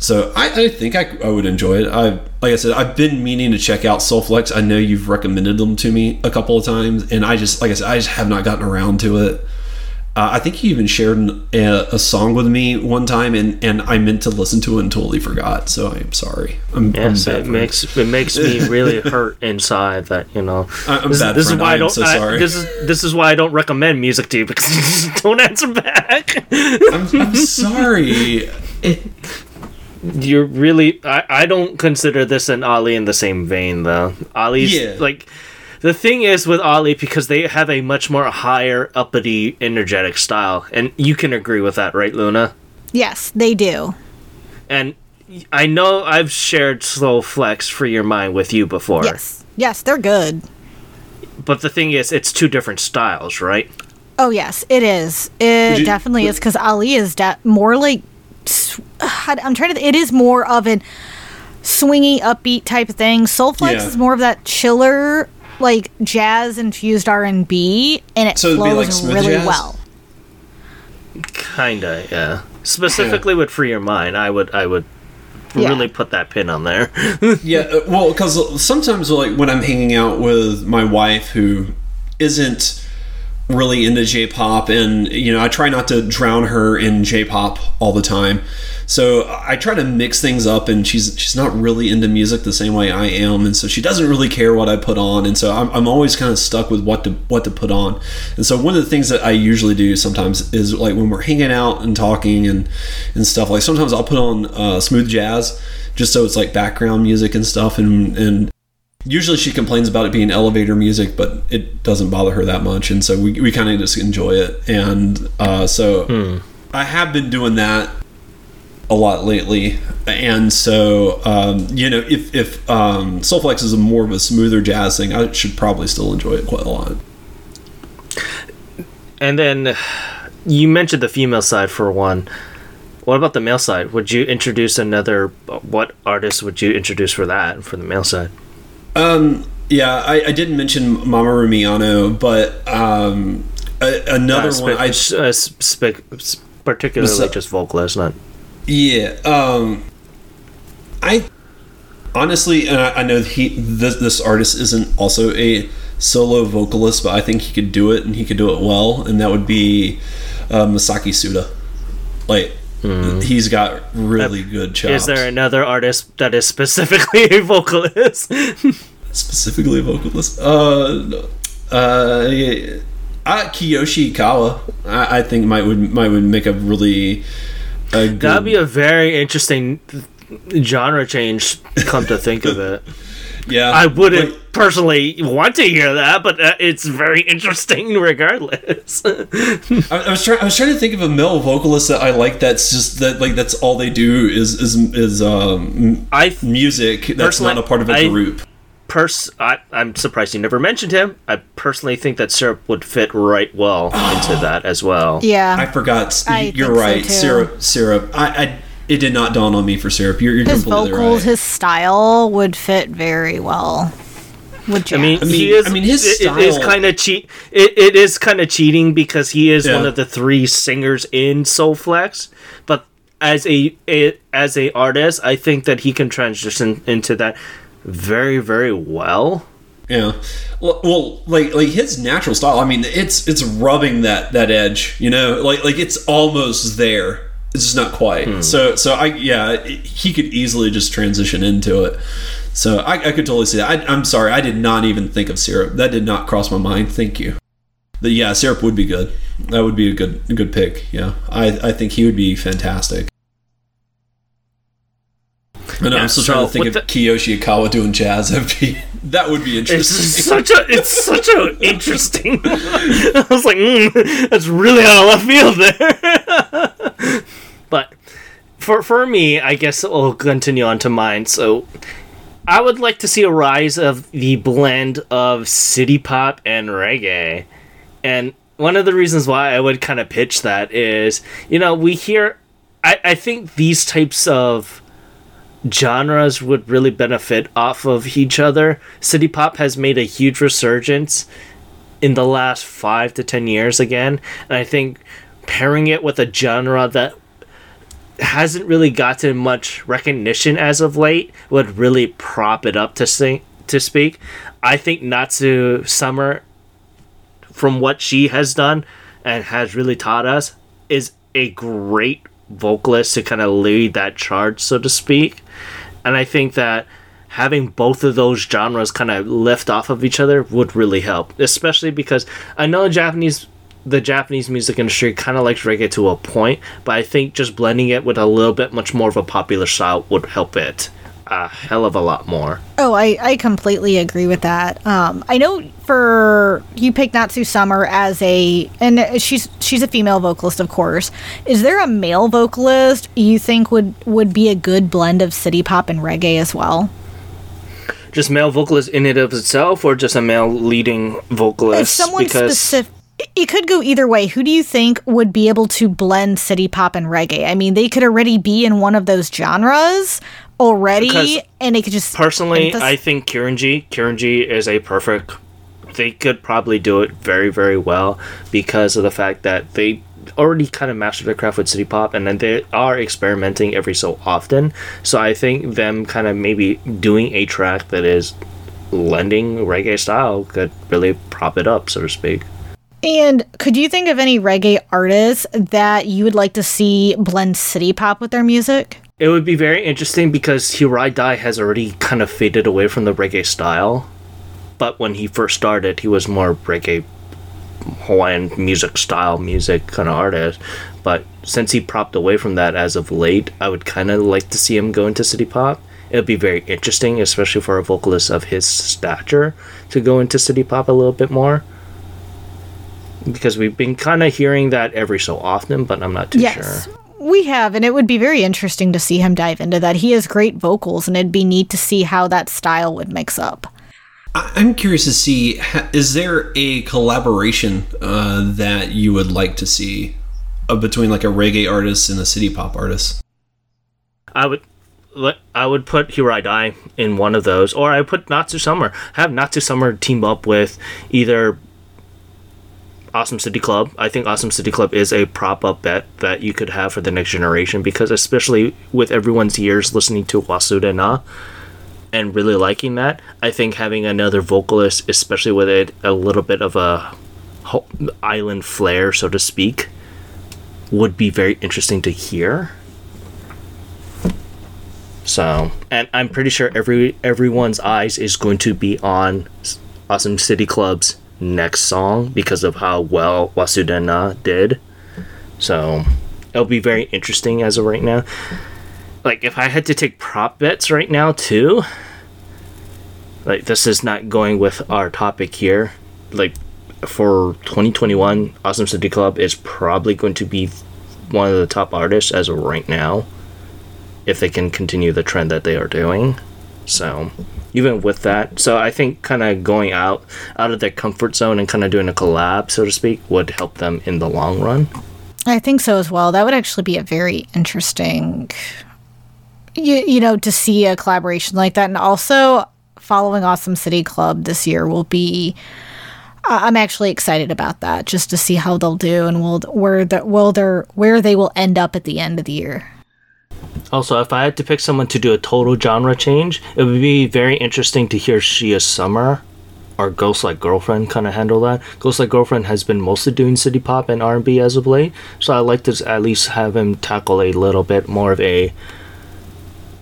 so I, I think I, I would enjoy it. I like I said, I've been meaning to check out Soulflex. I know you've recommended them to me a couple of times, and I just like I said, I just have not gotten around to it. Uh, I think you even shared an, a, a song with me one time, and, and I meant to listen to it and totally forgot. So I'm sorry. I'm, Yes, I'm bad it makes it makes me really hurt inside that you know. I- I'm this, bad this is why I I don't. so I- this is this is why I don't recommend music to you because you just don't answer back. I'm, I'm sorry. It, You're really. I, I don't consider this and Ali in the same vein though. Ali's Yeah. like. The thing is with Ali because they have a much more higher, uppity, energetic style, and you can agree with that, right, Luna? Yes, they do. And I know I've shared Soulflex for your mind with you before. Yes. Yes, they're good. But the thing is, it's two different styles, right? Oh yes, it is. It you- definitely is because Ali is da- more like. Sw- I'm trying to. It is more of an swingy, upbeat type of thing. Soulflex Yeah. is more of that chiller, like jazz infused R and B, and it So flows like really jazz? well. Kinda, yeah. Specifically with Free Your Mind, I would, I would Yeah. really put that pin on there. Yeah, uh, well, because sometimes like when I'm hanging out with my wife, who isn't really into J-pop, and you know, I try not to drown her in J-pop all the time. So I try to mix things up, and she's she's not really into music the same way I am, and so she doesn't really care what I put on, and so I'm, I'm always kind of stuck with what to what to put on. And so one of the things that I usually do sometimes is like when we're hanging out and talking and and stuff. Like sometimes I'll put on uh, smooth jazz just so it's like background music and stuff, and and usually she complains about it being elevator music but it doesn't bother her that much and so we, we kind of just enjoy it and uh, so Hmm. i have been doing that a lot lately and so um, you know if, if um, soulflex is a more of a smoother jazz thing i should probably still enjoy it quite a lot And then you mentioned the female side for one. What about the male side? Would you introduce another? What artist would you introduce for that for the male side? Um, yeah, I, I didn't mention Mama Rumiano, but um, a, another Uh, spe- one. I uh, spe- particularly up? just vocalist, not yeah. Um, I honestly, and I, I know he this this artist isn't also a solo vocalist, but I think he could do it and he could do it well, and that would be uh, Masaki Suda. Like he's got really good chops. Is there another artist that is specifically a vocalist? specifically a vocalist? Uh, uh, yeah. Uh, Kiyoshi Hikawa, I, I think might would might would make a really a good, That'd be a very interesting genre change. Come to think of it, yeah. I wouldn't Like, personally want to hear that, but uh, it's very interesting regardless. I, I was trying. I was trying to think of a male vocalist that I like. That's just that like that's all they do is is is um, I music. That's not a part of a I- group. pers I, I'm surprised you never mentioned him. I personally think that SIRUP would fit right well into that as well. Yeah. I forgot. I you're think so, right. SIRUP. SIRUP. I, I. It did not dawn on me for SIRUP. You're, you're his vocals, right. his style would fit very well with jazz. I mean, I he is. I mean, his it- it is kind of cheat. It, it is kind of cheating because he is one of the three singers in Soulflex. But as a, a as a artist, I think that he can transition into that very very well. Yeah. Well, well, like like his natural style. I mean, it's it's rubbing that that edge. You know, like like it's almost there. It's just not quite. So so I yeah, he could easily just transition into it. So I, I could totally see that. I, I'm sorry, I did not even think of SIRUP. That did not cross my mind. Thank you. But yeah, SIRUP would be good. That would be a good a good pick. Yeah, I I think he would be fantastic. And Yeah, I'm still so trying to think of the- Kiyoshi Hikawa doing jazz. That'd be that would be It's interesting. such a it's such a interesting. I was like, mm, that's really out of left field there. But for for me, I guess we'll continue on to mine. So I would like to see a rise of the blend of city pop and reggae. And one of the reasons why I would kind of pitch that is, you know, we hear I, I think these types of genres would really benefit off of each other. City pop has made a huge resurgence in the last five to ten years again, and I think pairing it with a genre that hasn't really gotten much recognition as of late would really prop it up to sing to speak. I think Natsu Summer, from what she has done and has really taught us, is a great vocalist to kind of lead that charge, so to speak. And I think that having both of those genres kind of lift off of each other would really help, especially because I know Japanese the Japanese music industry kind of likes reggae to a point, but I think just blending it with a little bit much more of a popular style would help it a hell of a lot more. Oh, I, I completely agree with that. Um, I know for you picked Natsu Summer as a and she's she's a female vocalist, of course. Is there a male vocalist you think would would be a good blend of city pop and reggae as well? Just male vocalist in and of itself, or just a male leading vocalist? If someone specific, it could go either way. Who do you think would be able to blend city pop and reggae? I mean, they could already be in one of those genres already, Because and they could just personally, I think KIRINJI KIRINJI is a perfect. They could probably do it very very well because of the fact that they already kind of mastered their craft with city pop and then they are experimenting every so often. So I think them kind of maybe doing a track that is lending reggae style could really prop it up, so to speak. And could you think of any reggae artists that you would like to see blend city pop with their music? It would be very interesting because Hirai Dai has already kind of faded away from the reggae style. But when he first started, he was more reggae Hawaiian music style music kind of artist. But since he propped away from that as of late, I would kind of like to see him go into city pop. It would be very interesting, especially for a vocalist of his stature, to go into city pop a little bit more. Because we've been kind of hearing that every so often, but I'm not too Yes. sure. We have, and it would be very interesting to see him dive into that. He has great vocals, and it'd be neat to see how that style would mix up. I- I'm curious to see is there a collaboration uh, that you would like to see uh, between like a reggae artist and a city pop artist? I would I would put Hirai Dai in one of those, or I would put Natsu Summer. Have Natsu Summer team up with either Awesome City Club. I think Awesome City Club is a prop up bet that you could have for the next generation because especially with everyone's ears listening to Wasurena and really liking that, I think having another vocalist, especially with it a little bit of a island flair, so to speak, would be very interesting to hear. So, and I'm pretty sure every everyone's eyes is going to be on Awesome City Club's next song because of how well Wasurena did. So, it'll be very interesting as of right now. Like if I had to take prop bets right now too, like this is not going with our topic here. Like for 2021, Awesome City Club is probably going to be one of the top artists as of right now if they can continue the trend that they are doing. So, even with that, so I think kind of going out out of their comfort zone and kind of doing a collab, so to speak, would help them in the long run. I think so as well. That would actually be a very interesting, you, you know, to see a collaboration like that. And also, following Awesome City Club this year will be. I'm actually excited about that, just to see how they'll do and will where the will their where they will end up at the end of the year. Also, if I had to pick someone to do a total genre change, it would be very interesting to hear Shia Summer or Ghost Like Girlfriend kind of handle that. Ghost Like Girlfriend has been mostly doing city pop and R&B as of late, so I like to at least have him tackle a little bit more of a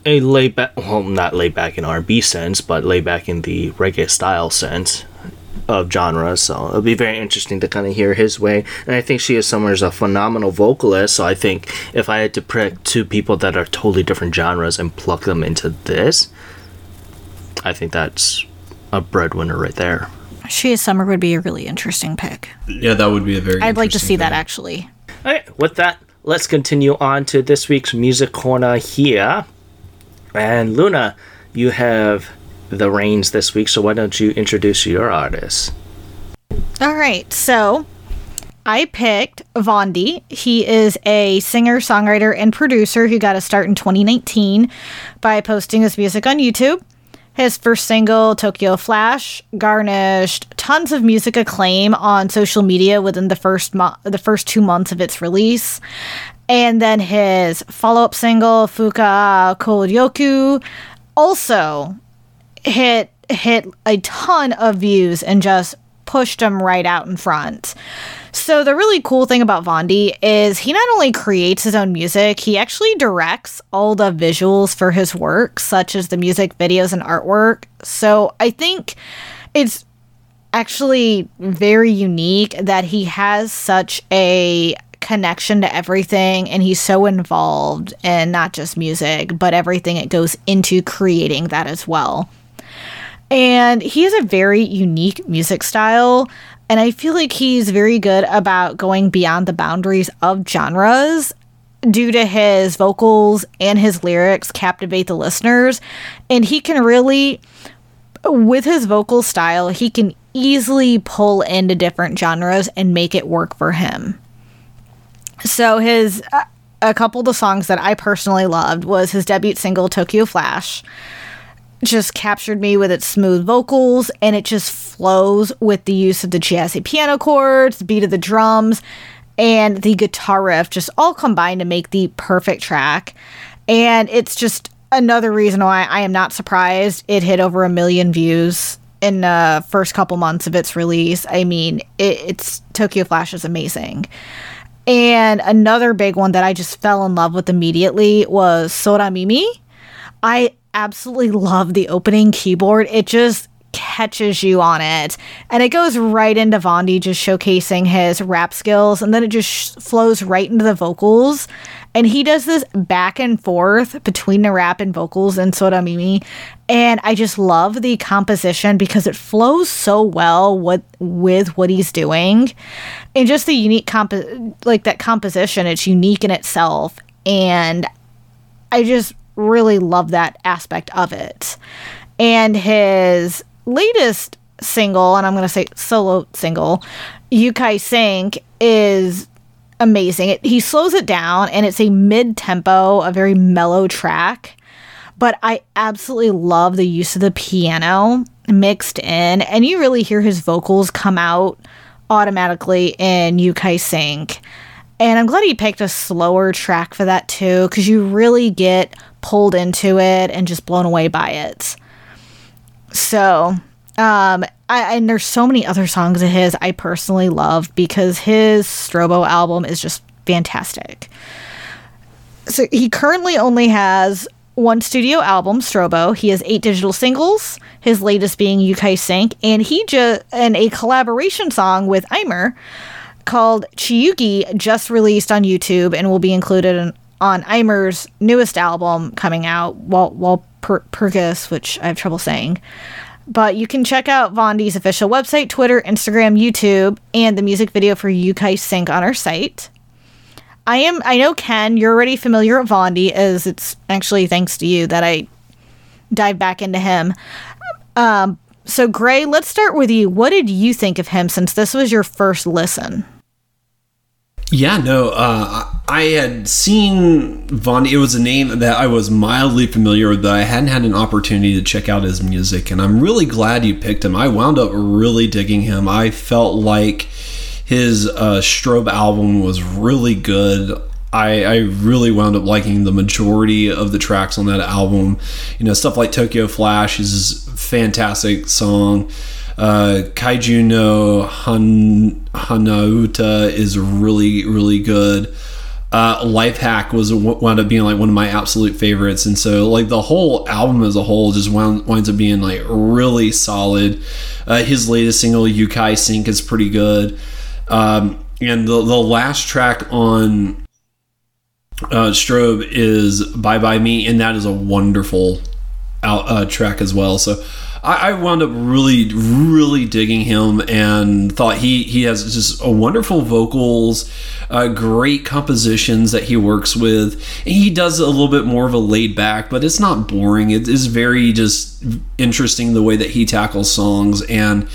a laid back, well, not laid back in R&B sense, but laid back in the reggae style sense of genres. So it'll be very interesting to kind of hear his way. And I think she is Summer is a phenomenal vocalist. So I think if I had to pick two people that are totally different genres and plug them into this, I think that's a breadwinner right there. Shia Summer would be a really interesting pick. Yeah, that would be a very. I'd like to interesting see that actually. All right, with that, let's continue on to this week's music corner here. And Luna, you have the reins this week, so why don't you introduce your artist? All right, so I picked Vaundy. He is a singer, songwriter, and producer who got a start in 2019 by posting his music on YouTube. His first single, Tokyo Flash, garnished tons of music acclaim on social media within the first mo- the first two months of its release. And then his follow-up single, Fuka Koryoku, also hit hit a ton of views and just pushed him right out in front. So the really cool thing about Vaundy is he not only creates his own music, he actually directs all the visuals for his work, such as the music videos and artwork. So I think it's actually very unique that he has such a connection to everything and he's so involved in not just music, but everything it goes into creating that as well. And he has a very unique music style. And I feel like he's very good about going beyond the boundaries of genres due to his vocals and his lyrics captivate the listeners. And he can really, with his vocal style, he can easily pull into different genres and make it work for him. So his a couple of the songs that I personally loved was his debut single Tokyo Flash. Just captured me with its smooth vocals and it just flows with the use of the jazzy piano chords, the beat of the drums, and the guitar riff just all combined to make the perfect track. And it's just another reason why I am not surprised it hit over a million views in the first couple months of its release. I mean, it, it's Tokyo Flash is amazing. And another big one that I just fell in love with immediately was Sora Mimi. I absolutely love the opening keyboard. It just catches you on it. And it goes right into Vaundy just showcasing his rap skills and then it just sh- flows right into the vocals. And he does this back and forth between the rap and vocals in Sora Mimi. And I just love the composition because it flows so well with, with what he's doing. And just the unique comp like that composition, it's unique in itself. And I just really love that aspect of it. And his latest single, and I'm going to say solo single, Yukai Sync, is amazing. It, he slows it down and it's a mid tempo, a very mellow track. But I absolutely love the use of the piano mixed in, and you really hear his vocals come out automatically in Yukai Sync. And I'm glad he picked a slower track for that too, because you really get pulled into it and just blown away by it. So, um, I, and there's so many other songs of his I personally love because his Strobo album is just fantastic. So he currently only has one studio album, Strobo. He has eight digital singles, his latest being Yukai Sync, and he just and a collaboration song with Aimer called Chiyuki just released on YouTube and will be included in, on Aimer's newest album coming out, Wal Wal Purgis, which I have trouble saying. But you can check out Vaundy's official website, Twitter, Instagram, YouTube, and the music video for Yukai Sync on our site. I am I know Ken, you're already familiar with Vaundy as it's actually thanks to you that I dive back into him. Um, so Gray, let's start with you. What did you think of him since this was your first listen? Yeah, no, uh, I had seen Von. It was a name that I was mildly familiar with, but I hadn't had an opportunity to check out his music, and I'm really glad you picked him. I wound up really digging him. I felt like his uh, Strobe album was really good. I, I really wound up liking the majority of the tracks on that album. You know, stuff like Tokyo Flash is a fantastic song. Uh, Kaiju no Han- Hanauta is really, really good. Uh, Life Hack was wound up being like one of my absolute favorites, and so like the whole album as a whole just wound, winds up being like really solid. Uh, his latest single, Yukai Sync, is pretty good, um, and the the last track on uh, Strobe is Bye Bye Me, and that is a wonderful out, uh, track as well. So I, I wound up really, really digging him and thought he he has just a wonderful vocals, uh, great compositions that he works with. And he does a little bit more of a laid back, but it's not boring. It is very just interesting the way that he tackles songs and.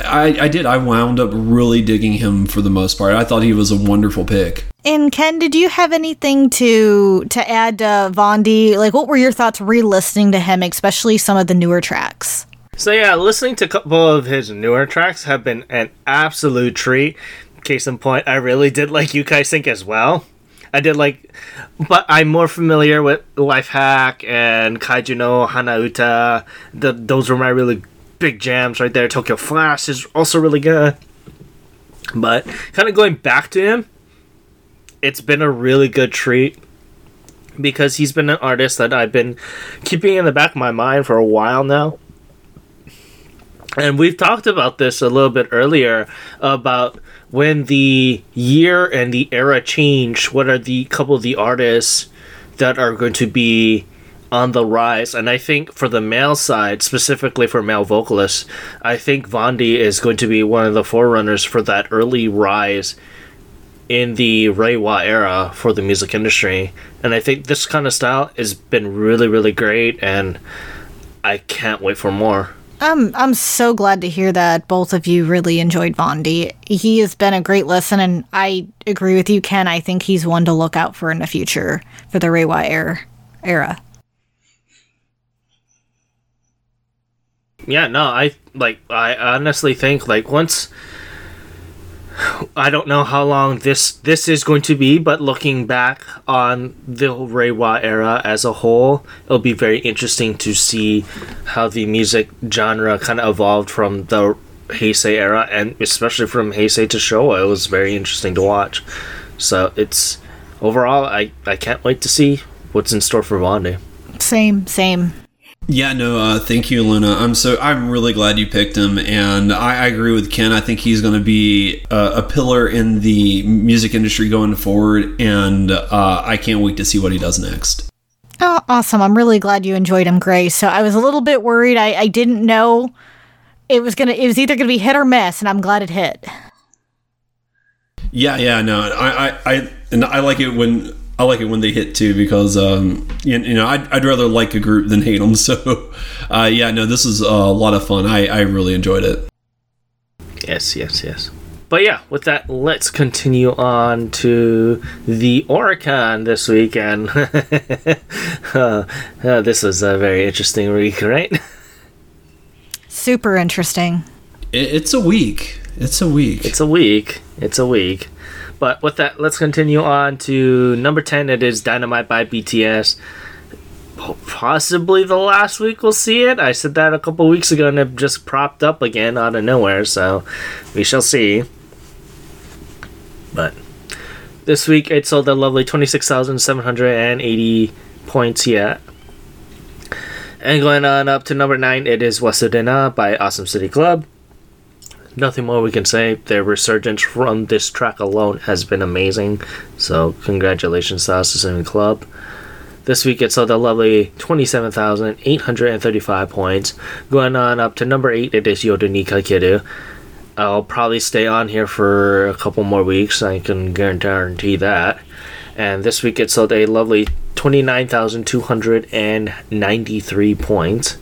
I, I did. I wound up really digging him for the most part. I thought he was a wonderful pick. And Ken, did you have anything to to add to Vaundy? Like, what were your thoughts re-listening to him, especially some of the newer tracks? So yeah, listening to a couple of his newer tracks have been an absolute treat. Case in point, I really did like Yukai Sync as well. I did like, but I'm more familiar with Life Hack and Kaiju no Hanauta. The, those were my really big jams right there. Tokyo Flash is also really good. But kind of going back to him, it's been a really good treat because he's been an artist that I've been keeping in the back of my mind for a while now. And we've talked about this a little bit earlier about when the year and the era change, what are the couple of the artists that are going to be on the rise. And I think for the male side, specifically for male vocalists, I think Vaundy is going to be one of the forerunners for that early rise in the Reiwa era for the music industry. And I think this kind of style has been really, really great, and I can't wait for more. I'm I'm so glad to hear that both of you really enjoyed Vaundy. He has been a great listen, and I agree with you, Ken. I think he's one to look out for in the future for the era. era. Yeah, no, I like. I honestly think like once I don't know how long this this is going to be, but looking back on the Reiwa era as a whole, it'll be very interesting to see how the music genre kind of evolved from the Heisei era, and especially from Heisei to Showa. It was very interesting to watch. So it's overall, I I can't wait to see what's in store for Vaundy. Same, same. Yeah, no, uh, thank you, Luna. I'm so I'm really glad you picked him, and I, I agree with Ken. I think he's going to be a, a, pillar in the music industry going forward, and uh, I can't wait to see what he does next. Oh, awesome! I'm really glad you enjoyed him, Grace. So I was a little bit worried. I, I didn't know it was gonna. It was either gonna be hit or miss, and I'm glad it hit. Yeah, yeah, no, I, I, I and I like it when I like it when they hit too because um, you, you know I'd, I'd, rather like a group than hate them. So uh, yeah, no, this is a lot of fun. I, I really enjoyed it. Yes, yes, yes. But yeah, with that, let's continue on to the Oricon this weekend. uh, uh, this was a very interesting week, right? Super interesting. It, it's a week. It's a week. It's a week. It's a week. But with that, let's continue on to number 10. It is Dynamite by BTS. Possibly the last week we'll see it. I said that a couple weeks ago and it just propped up again out of nowhere, so we shall see. But this week it sold a lovely 26,780 points yet. And going on up to number 9, it is Wasurena by Awesome City Club nothing more we can say. Their resurgence from this track alone has been amazing. So congratulations to us, Awesome Club. This week it sold a lovely 27,835 points. Going on up to number 8, it is Yoru ni Kakeru. I'll probably stay on here for a couple more weeks, I can guarantee that. And this week it sold a lovely 29,293 points.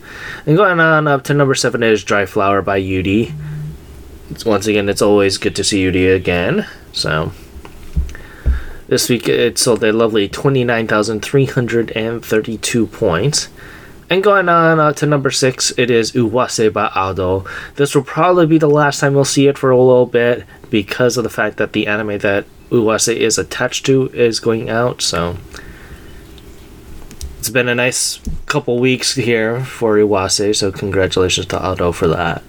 And going on up to number 7 is Dry Flower by Yuuri once again, it's always good to see Yuri again. So this week it sold a lovely 29,332 points. And going on uh, to number six, it is Uwase by Ado. This will probably be the last time we'll see it for a little bit because of the fact that the anime that Uwase is attached to is going out. So it's been a nice couple weeks here for Uwase. So congratulations to Ado for that.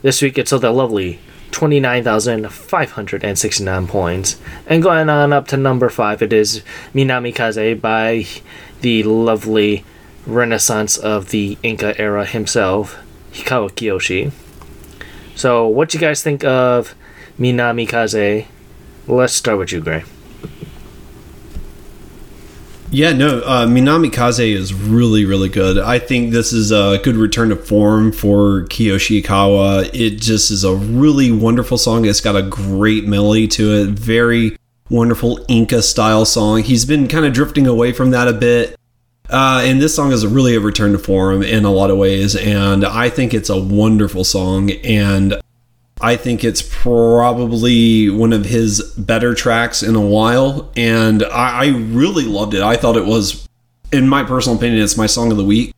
This week it sold a lovely 29,569 points. And going on up to number 5, it is Minami Kaze by the lovely renaissance of the Enka era himself, Hikawa Kiyoshi. So, what you guys think of Minami Kaze? Let's start with you, Gray. Yeah, no, uh, Minami Kaze is really, really good. I think this is a good return to form for Kiyoshi Hikawa. It just is a really wonderful song. It's got a great melody to it, very wonderful Enka style song. He's been kind of drifting away from that a bit. Uh, and this song is really a return to form in a lot of ways. And I think it's a wonderful song. And I think it's probably one of his better tracks in a while, and I, I, really loved it. I thought it was, in my personal opinion, it's my song of the week.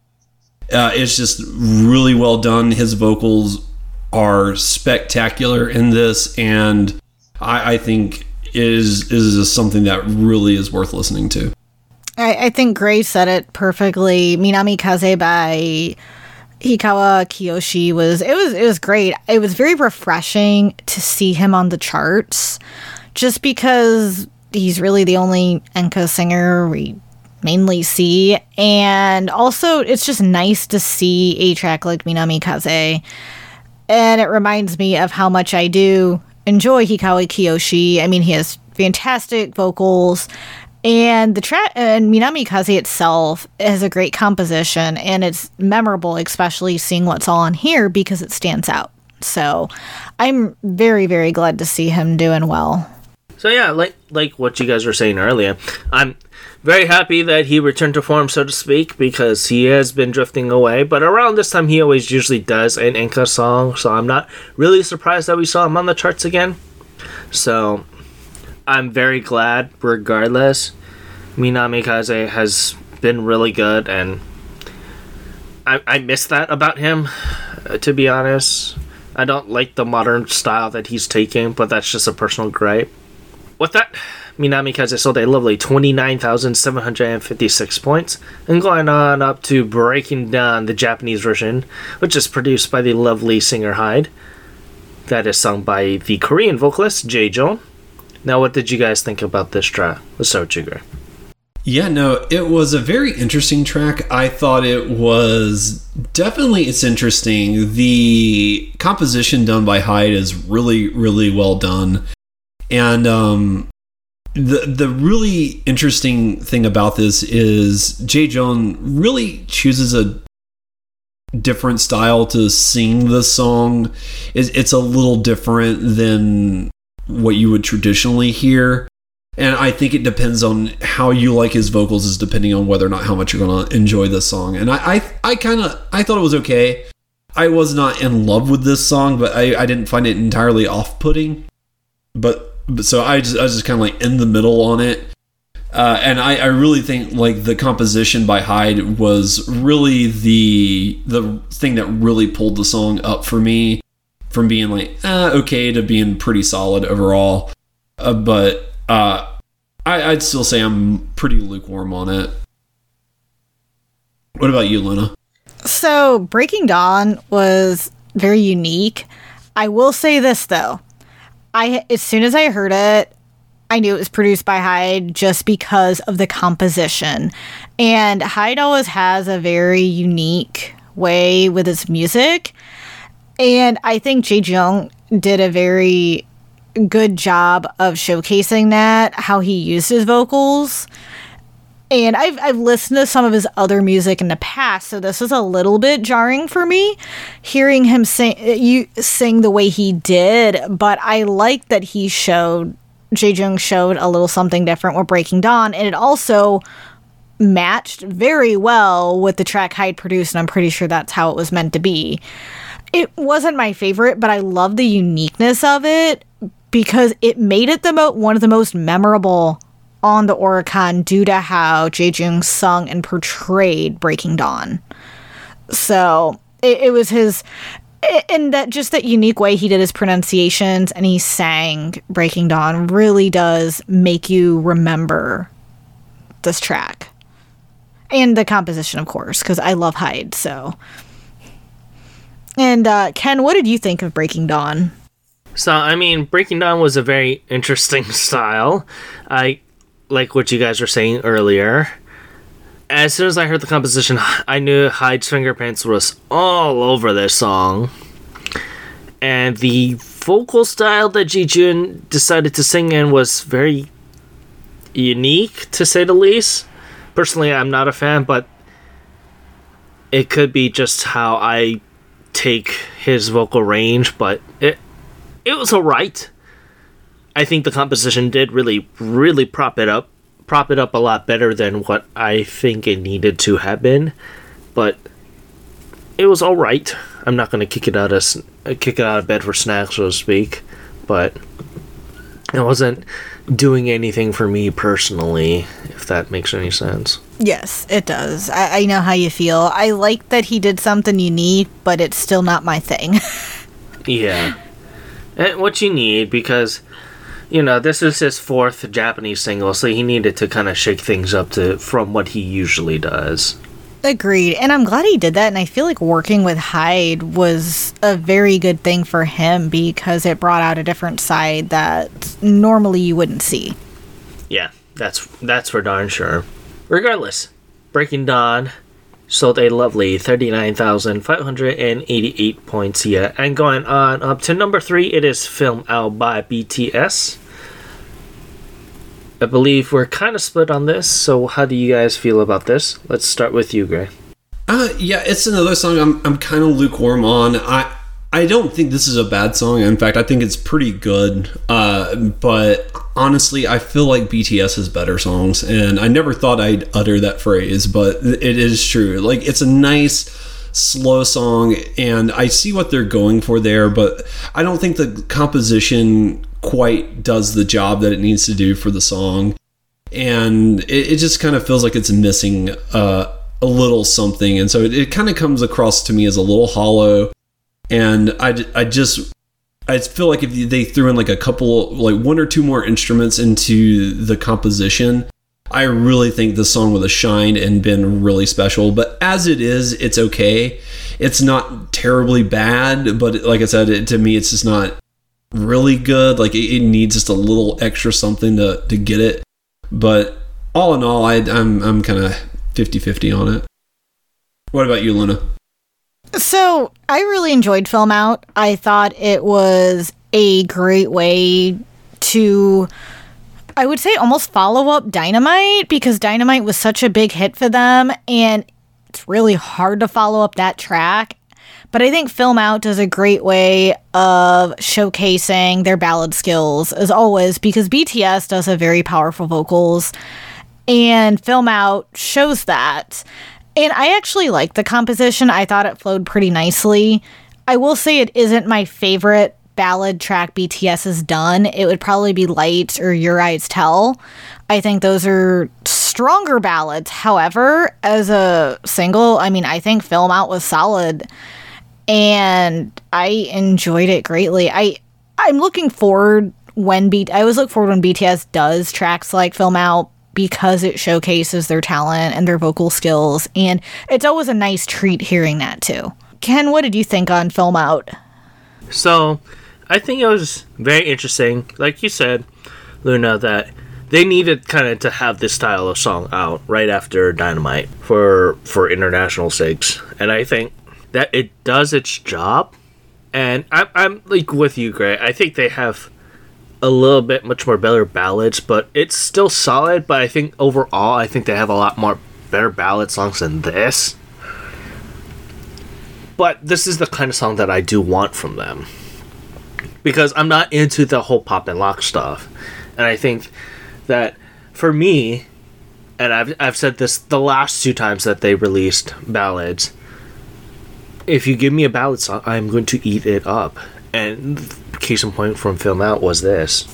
Uh, it's just really well done. His vocals are spectacular in this, and I, I think is is something that really is worth listening to. I, I think Gray said it perfectly. Minami Kaze by Hikawa Kiyoshi was it was it was great. It was very refreshing to see him on the charts just because he's really the only Enka singer we mainly see and also it's just nice to see a track like Minami Kaze and it reminds me of how much I do enjoy Hikawa Kiyoshi. I mean, he has fantastic vocals and the track and Minami Kaze itself has a great composition and it's memorable, especially seeing what's all on here because it stands out. So I'm very, very glad to see him doing well. So yeah, like like what you guys were saying earlier, I'm very happy that he returned to form, so to speak, because he has been drifting away. But around this time, he always usually does an Enka song, so I'm not really surprised that we saw him on the charts again. So I'm very glad, regardless. Minami Kaze has been really good, and I, I miss that about him, uh, to be honest. I don't like the modern style that he's taking, but that's just a personal gripe. With that, Minami Kaze sold a lovely 29,756 points, and going on up to Breaking Dawn the Japanese version, which is produced by the lovely singer Hyde. That is sung by the Korean vocalist Jaejoong. Now, what did you guys think about this track? With you, Yeah, no, it was a very interesting track. I thought it was definitely it's interesting. The composition done by Hyde is really, really well done. And um the the really interesting thing about this is Jaejoong really chooses a different style to sing the song. It's, it's a little different than what you would traditionally hear. And I think it depends on how you like his vocals is depending on whether or not how much you're gonna enjoy this song. And I I, I kinda I thought it was okay. I was not in love with this song, but I, I didn't find it entirely off putting. But but so I just I was just kind of like in the middle on it. Uh, and I, I really think like the composition by Hyde was really the the thing that really pulled the song up for me from being like uh, okay to being pretty solid overall. Uh, but uh, I, I'd still say I'm pretty lukewarm on it. What about you, Luna? So, Breaking Dawn was very unique. I will say this though. I as soon as I heard it, I knew it was produced by Hyde just because of the composition. And Hyde always has a very unique way with his music. And I think Jaejoong did a very good job of showcasing that, how he used his vocals. And I've, I've listened to some of his other music in the past, so this is a little bit jarring for me, hearing him sing you sing the way he did. But I like that he showed Jaejoong showed a little something different with Breaking Dawn, and it also matched very well with the track Hyde produced, and I'm pretty sure that's how it was meant to be. It wasn't my favorite, but I love the uniqueness of it because it made it the mo- one of the most memorable on the Oricon due to how Jaejoong sung and portrayed Breaking Dawn. So it, it was his, and that just that unique way he did his pronunciations and he sang Breaking Dawn really does make you remember this track and the composition, of course, because I love Hyde. So, and uh, Ken, what did you think of Breaking Dawn? So, I mean, Breaking Dawn was a very interesting style. I like what you guys were saying earlier. As soon as I heard the composition, I knew Hyde's fingerprints was all over this song. And the vocal style that Ji Jun decided to sing in was very unique, to say the least. Personally, I'm not a fan, but it could be just how I take his vocal range, but it it was alright. I think the composition did really, really prop it up, prop it up a lot better than what I think it needed to have been. But it was all right. I'm not to kick it out of kick it out of bed for snacks, so to speak. But it wasn't doing anything for me personally, if that makes any sense. Yes, it does. I, I know how you feel. I like that he did something unique, but it's still not my thing. yeah. And what you need because you know, this is his fourth Japanese single, so he needed to kind of shake things up to from what he usually does. Agreed. And I'm glad he did that. And I feel like working with Hyde was a very good thing for him because it brought out a different side that normally you wouldn't see. Yeah, that's that's for darn sure. Regardless, Breaking Dawn sold a lovely 39,588 points here. And going on up to number three, it is Film Out by BTS. I believe we're kind of split on this, so how do you guys feel about this? Let's start with you, Gray. Uh, yeah, it's another song I'm, I'm kind of lukewarm on. I I don't think this is a bad song. In fact, I think it's pretty good. Uh, but honestly, I feel like BTS has better songs, and I never thought I'd utter that phrase, but it is true. Like, it's a nice, slow song, and I see what they're going for there, but I don't think the composition quite does the job that it needs to do for the song. And it, it just kind of feels like it's missing uh, a little something. And so it, it kind of comes across to me as a little hollow and I, I just I feel like if they threw in like a couple like one or two more instruments into the composition I really think the song would have shined and been really special. But as it is, it's okay. It's not terribly bad, but like I said, it, to me, it's just not really good. Like it, it, needs just a little extra something to, to get it. But all in all, I, I'm, I'm kind of 50 50 on it. What about you, Luna? So I really enjoyed Film Out. I thought it was a great way to I would say almost follow up Dynamite because Dynamite was such a big hit for them and it's really hard to follow up that track. But I think Film Out does a great way of showcasing their ballad skills as always because BTS does have very powerful vocals and Film Out shows that. And I actually like the composition. I thought it flowed pretty nicely. I will say it isn't my favorite ballad track BTS has done, it would probably be Light or Your Eyes Tell. I think those are stronger ballads. However, as a single, I mean, I think Film Out was solid and I enjoyed it greatly. I I'm looking forward when B I always look forward when BTS does tracks like Film Out because it showcases their talent and their vocal skills and it's always a nice treat hearing that too. Ken, what did you think on Film Out? So, I think it was very interesting, like you said, Luna, that they needed kind of to have this style of song out right after Dynamite for for international sakes, and I think that it does its job. And I'm I'm like with you, Gray. I think they have a little bit much more better ballads, but it's still solid. But I think overall, I think they have a lot more better ballad songs than this. But this is the kind of song that I do want from them because I'm not into the whole pop and lock stuff. And I think that for me, and I've, I've said this the last two times that they released ballads, if you give me a ballad song, I'm going to eat it up. And case in point from Film Out was this.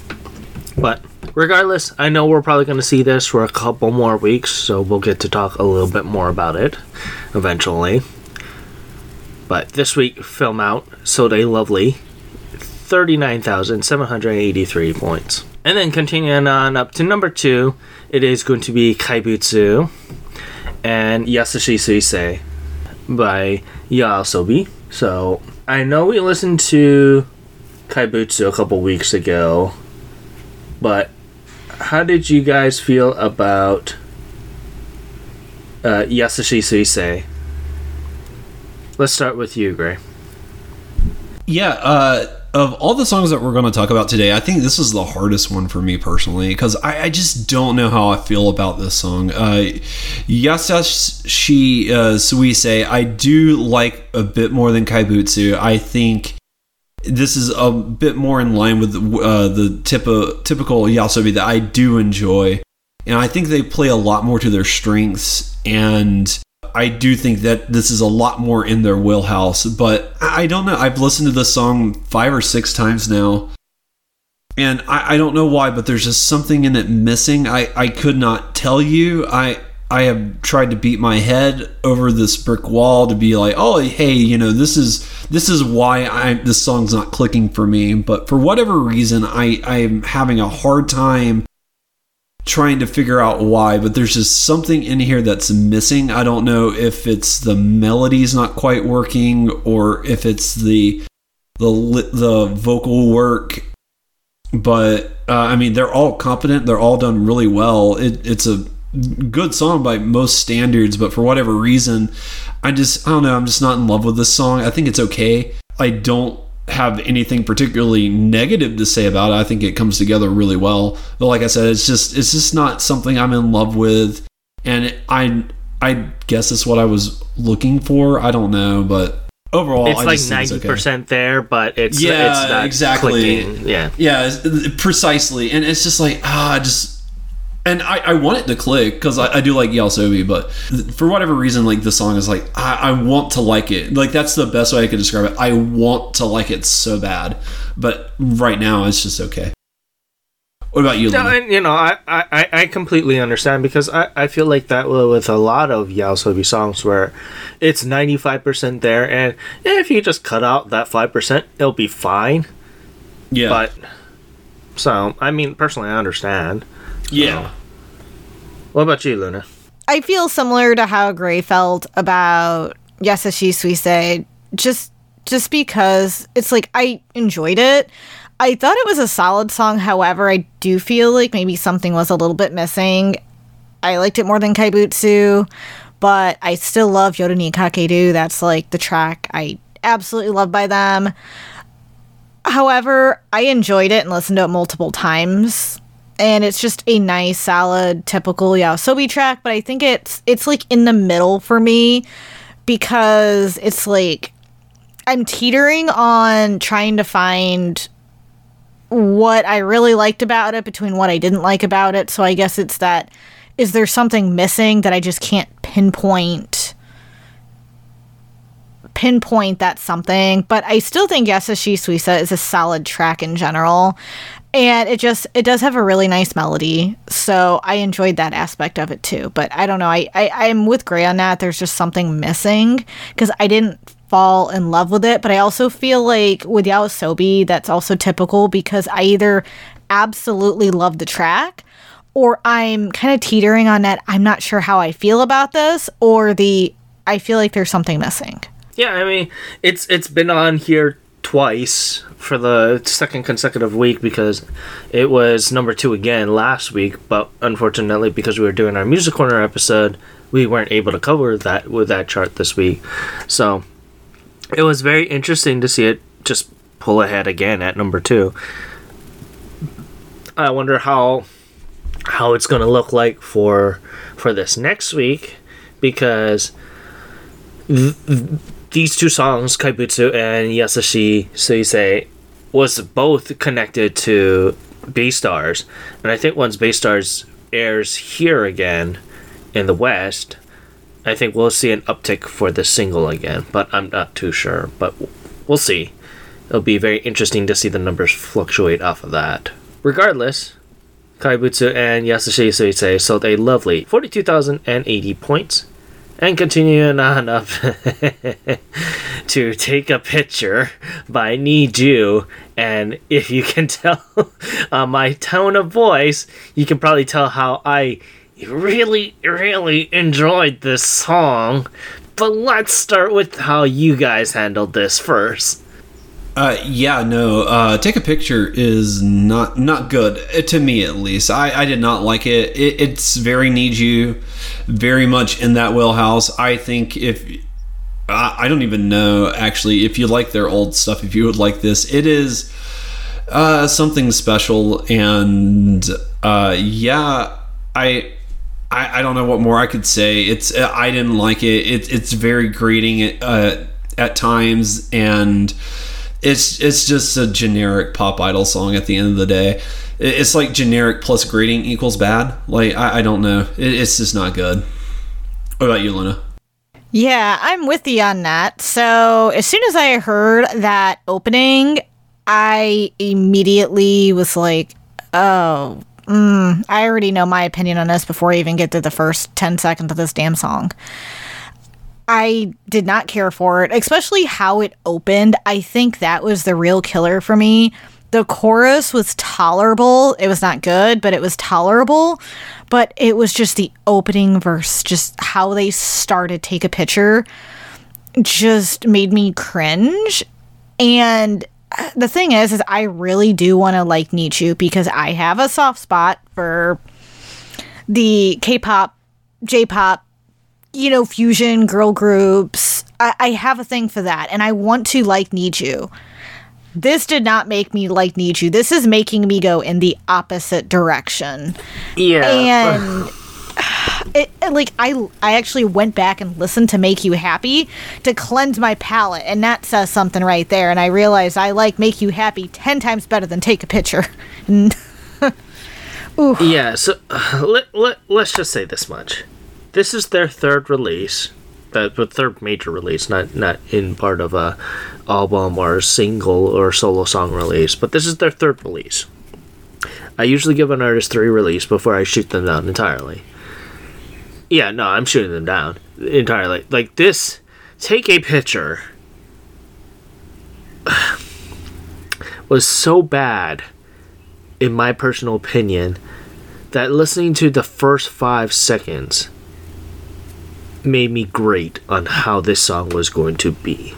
But regardless, I know we're probably going to see this for a couple more weeks, so we'll get to talk a little bit more about it eventually. But this week, Film Out, sold a Lovely, 39,783 points. And then continuing on up to number two, it is going to be Kaibutsu and Yasashi Suisei by YOASOBI. So I know we listened to Kaibutsu a couple weeks ago, but how did you guys feel about uh, Yasashi Suisei? Let's start with you, Gray. Yeah, uh, of all the songs that we're going to talk about today, I think this is the hardest one for me personally because I, I, just don't know how I feel about this song. Uh, Yasashi uh, Suisei, I do like a bit more than Kaibutsu. I think this is a bit more in line with uh, the typ- typical YOASOBI that I do enjoy. And I think they play a lot more to their strengths and I do think that this is a lot more in their wheelhouse, but I don't know. I've listened to this song five or six times now, and I, I don't know why, but there's just something in it missing. I, I could not tell you. I I have tried to beat my head over this brick wall to be like, oh, hey, you know, this is this is why I this song's not clicking for me. But for whatever reason, I I am having a hard time trying to figure out why, but there's just something in here that's missing. I don't know if it's the melody's not quite working or if it's the the the vocal work. But uh, I mean, they're all competent. They're all done really well. It, it's a good song by most standards, but for whatever reason, I just I don't know. I'm just not in love with this song. I think it's okay. I don't have anything particularly negative to say about it. I think it comes together really well. But like I said, it's just it's just not something I'm in love with, and I I guess it's what I was looking for. I don't know, but overall, it's I like ninety percent okay. there, but it's yeah, it's exactly, clicking. yeah, yeah, precisely. And it's just like ah, just and I, I want it to click because I, I, do like YOASOBI, but for whatever reason, like the song is like I, I, want to like it. Like that's the best way I could describe it. I want to like it so bad, but right now it's just okay. What about you, No, and you know, I, I, I completely understand because I, I feel like that with a lot of YOASOBI songs where it's 95% there, and if you just cut out that 5%, it'll be fine. yeah, But, so, I mean, personally, I understand. Yeah. What about you, Luna? I feel similar to how Gray felt about Yasashi Suisei, just just because it's like I enjoyed it. I thought it was a solid song, however, I do feel like maybe something was a little bit missing. I liked it more than Kaibutsu, but I still love Yoru ni Kakeru. That's like the track I absolutely love by them. However, I enjoyed it and listened to it multiple times. And it's just a nice, solid, typical YOASOBI track, but I think it's it's like in the middle for me because it's like I'm teetering on trying to find what I really liked about it between what I didn't like about it. So I guess it's that is there something missing that I just can't pinpoint pinpoint that something, but I still think Yasashi Suisei is a solid track in general. And it just it does have a really nice melody. So I enjoyed that aspect of it too. But I don't know, I, I I'm with Gray on that. There's just something missing because I didn't fall in love with it. But I also feel like with YOASOBI, that's also typical because I either absolutely love the track or I'm kind of teetering on that. I'm not sure how I feel about this, or the I feel like there's something missing. Yeah, I mean, it's it's been on here twice for the second consecutive week because it was number two again last week, but unfortunately, because we were doing our music corner episode, we weren't able to cover that with that chart this week. So it was very interesting to see it just pull ahead again at number two. I wonder how how it's going to look like for for this next week because these two songs, Kaibutsu and Yasashi Suisei, was both connected to Stars, and I think once Stars airs here again in the West, I think we'll see an uptick for the single again. But I'm not too sure. But we'll see. It'll be very interesting to see the numbers fluctuate off of that. Regardless, Kaibutsu and Yasashi Suisei sold a lovely 42,080 points. And continuing on up to take a picture by NiziU. And if you can tell uh, my tone of voice, you can probably tell how I really, really enjoyed this song. But let's start with how you guys handled this first. Uh, yeah, no. Uh, take a picture is not not good uh, to me, at least. I, I did not like it. it. It's very NiziU, very much in that wheelhouse. I think if I, I don't even know actually if you like their old stuff, if you would like this, it is uh, something special. And uh, yeah, I. I, I don't know what more I could say. It's uh, I didn't like it. It's it's very grating uh, at times, and it's it's just a generic pop idol song at the end of the day. It's like generic plus grading equals bad. Like I, I don't know. It, it's just not good. What about you, Luna? Yeah, I'm with you on that. So as soon as I heard that opening, I immediately was like, oh, mm, I already know my opinion on this before I even get to the first 10 seconds of this damn song. I did not care for it, especially how it opened. I think that was the real killer for me. The chorus was tolerable. It was not good, but it was tolerable. But it was just the opening verse, just how they started Take a Picture, just made me cringe. And uh, the thing is, is I really do want to like NiziU because I have a soft spot for the K-pop, J-pop, you know, fusion girl groups. I, I have a thing for that, and I want to like NiziU. This did not make me like NiziU. This is making me go in the opposite direction. Yeah. And it, it- like I I actually went back and listened to Make You Happy to cleanse my palate, and that says something right there. And I realized I like Make You Happy ten times better than Take a Picture. Yeah, so let, let, let's just say this much. This is their third release, the, the third major release, not not in part of a album or a single or solo song release, but this is their third release. I usually give an artist three release before I shoot them down entirely. Yeah, no, I'm shooting them down entirely. Like this, take a picture was so bad, in my personal opinion, that listening to the first five seconds made me great on how this song was going to be.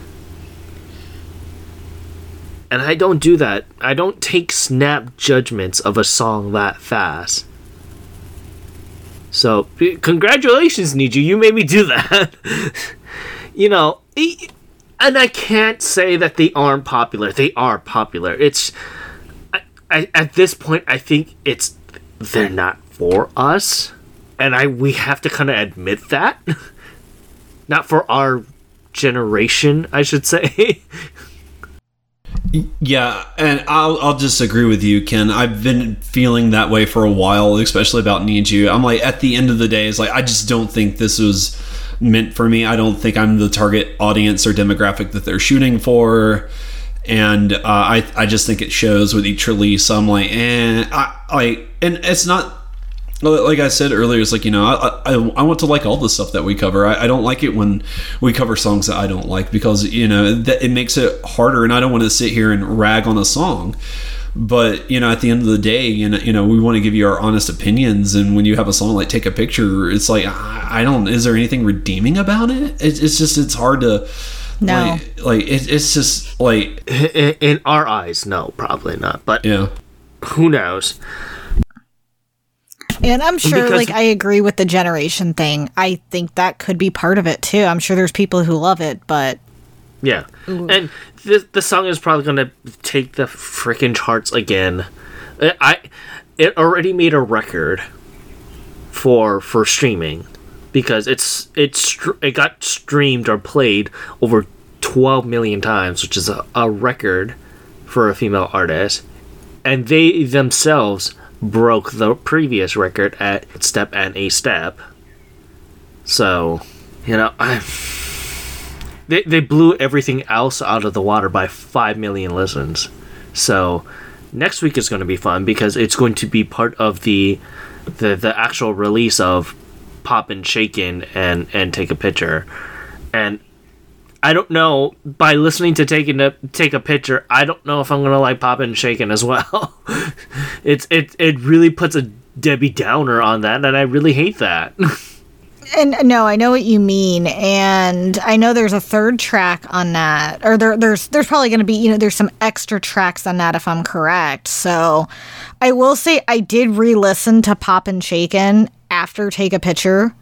And I don't do that. I don't take snap judgments of a song that fast. So, congratulations, NiziU. You made me do that. you know, and I can't say that they aren't popular. They are popular. It's I, at this point, I think it's they're not for us, and I we have to kind of admit that. not for our generation, I should say. Yeah, and I'll I'll just agree with you, Ken. I've been feeling that way for a while, especially about NiziU. I'm like, at the end of the day, it's like I just don't think this was meant for me. I don't think I'm the target audience or demographic that they're shooting for. And uh, I, I just think it shows with each release. I'm like, eh, I, like, and it's not like I said earlier, it's like you know, I, I, I want to like all the stuff that we cover. I, I, don't like it when we cover songs that I don't like because you know that it makes it harder, and I don't want to sit here and rag on a song. But you know at the end of the day you know, you know we want to give you our honest opinions. And when you have a song like take a picture it's like i don't is there anything redeeming about it? It's, it's just it's hard to no. like, like it, it's just like in, in our eyes no probably not. But yeah. who knows and I'm sure, because like, I agree with the generation thing. I think that could be part of it too. I'm sure there's people who love it, but yeah, Ooh. and the the song is probably gonna take the freaking charts again. Uh, I it already made a record for for streaming because it's it's it got streamed or played over 12 million times, which is a, a record for a female artist, and they themselves broke the previous record at step and a step. So, you know, I they, they blew everything else out of the water by 5 million listens. So next week is going to be fun because it's going to be part of the the, the actual release of Poppin' Shakin' and and Take a Picture. And I don't know by listening to taking a take a picture, I don't know if I'm to like Poppin' Shakin' as well. it's it it really puts a Debbie Downer on that and I really hate that. And uh, no, I know what you mean, and I know there's a third track on that, or there, there's there's probably going to be you know there's some extra tracks on that if I'm correct. So, I will say I did re-listen to Poppin' Shakin' after Take a Picture,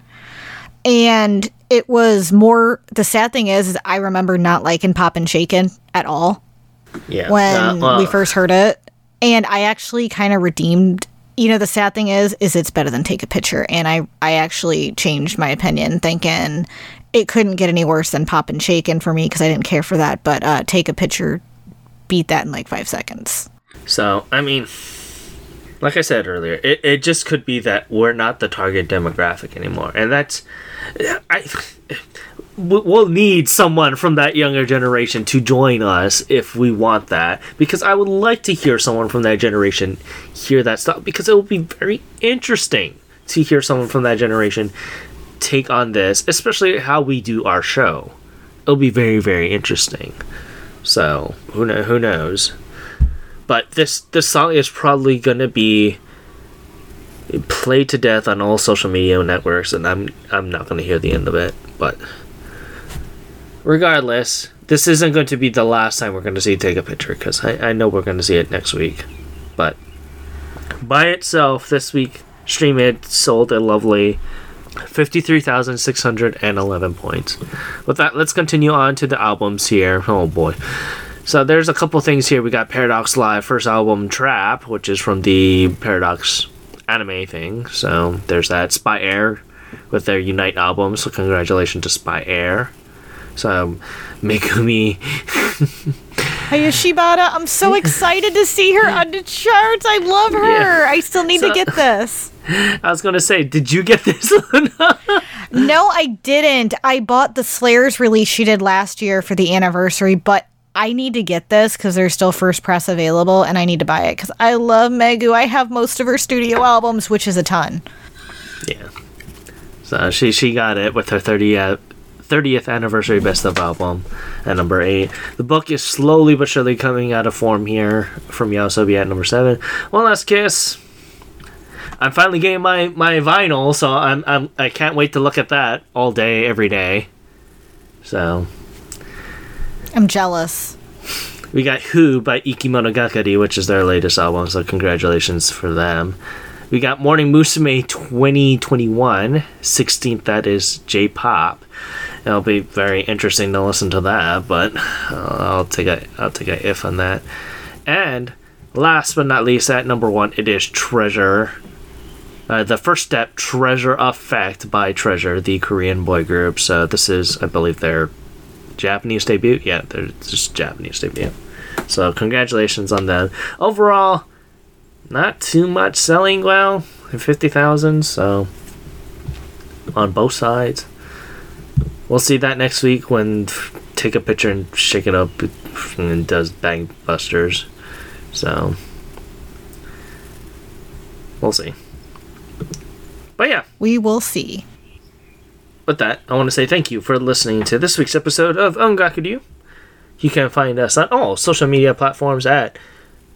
and it was more. The sad thing is, is I remember not liking Poppin' Shakin' at all. Yeah, when uh, we first heard it, and I actually kind of redeemed you know the sad thing is is it's better than take a picture. And i i actually changed my opinion thinking it couldn't get any worse than Poppin' Shakin' for me because i didn't care for that. But uh, take a picture beat that in like five seconds. So i mean like i said earlier it, it just could be that we're not the target demographic anymore. And that's i we'll need someone from that younger generation to join us if we want that. Because i would like to hear someone from that generation hear that stuff because it will be very interesting to hear someone from that generation take on this especially how we do our show. It'll be very very interesting. So who know who knows? But this this song is probably gonna be played to death on all social media networks and i'm i'm not gonna hear the end of it but regardless, this isn't going to be the last time we're going to see Take a Picture because I, I know we're going to see it next week. But by itself, this week, Stream It sold a lovely 53,611 points. With that, let's continue on to the albums here. Oh boy. So there's a couple things here. We got Paradox Live first album Trap, which is from the Paradox anime thing. So there's that. SPYAIR with their Unite album. So congratulations to SPYAIR. So um, Megumi. Hayashibara, I'm so excited to see her on the charts. I love her. Yeah. I still need so, to get this. I was gonna say, did you get this no, I didn't. I bought the Slayers release she did last year for the anniversary, but I need to get this because there's still first press available and I need to buy it because I love Megu. I have most of her studio albums, which is a ton. Yeah. So she she got it with her 30th 30th anniversary best of album at number 8. The book is slowly but surely coming out of form here from YOASOBI at number 7. One last kiss. I'm finally getting my my vinyl, so I'm, I'm I can't wait to look at that all day every day. So, I'm jealous. we got Who by Ikimonogakari, which is their latest album, so congratulations for them. We got Morning Musume 2021, 16th, that is J pop. It'll be very interesting to listen to that, but uh, I'll take a I'll take a if on that. And last but not least, at number one, it is Treasure. Uh, the first step, Treasure Effect by Treasure, the Korean boy group. So this is, I believe, their Japanese debut. Yeah, they're just Japanese debut. So congratulations on that. Overall, not too much selling well, fifty thousand. So on both sides, we'll see that next week when take a picture and shake it up and does bang busters. So we'll see. But yeah, We will see. With that, I want to say thank you for listening to this week's episode of Ongakuryu. You can find us on all social media platforms at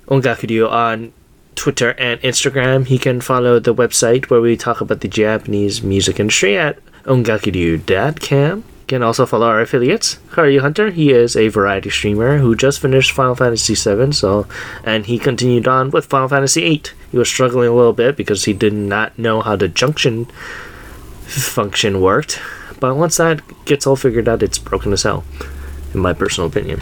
Ongakuryu on Twitter and Instagram. You can follow the website where we talk about the Japanese music industry at ongakuryu.com. You can also follow our affiliates. Kyoryu Hunter, he is a variety streamer who just finished Final Fantasy VII, so and he continued on with Final Fantasy VIII. He was struggling a little bit because he did not know how to junction function worked. But once that gets all figured out, it's broken as hell, in my personal opinion.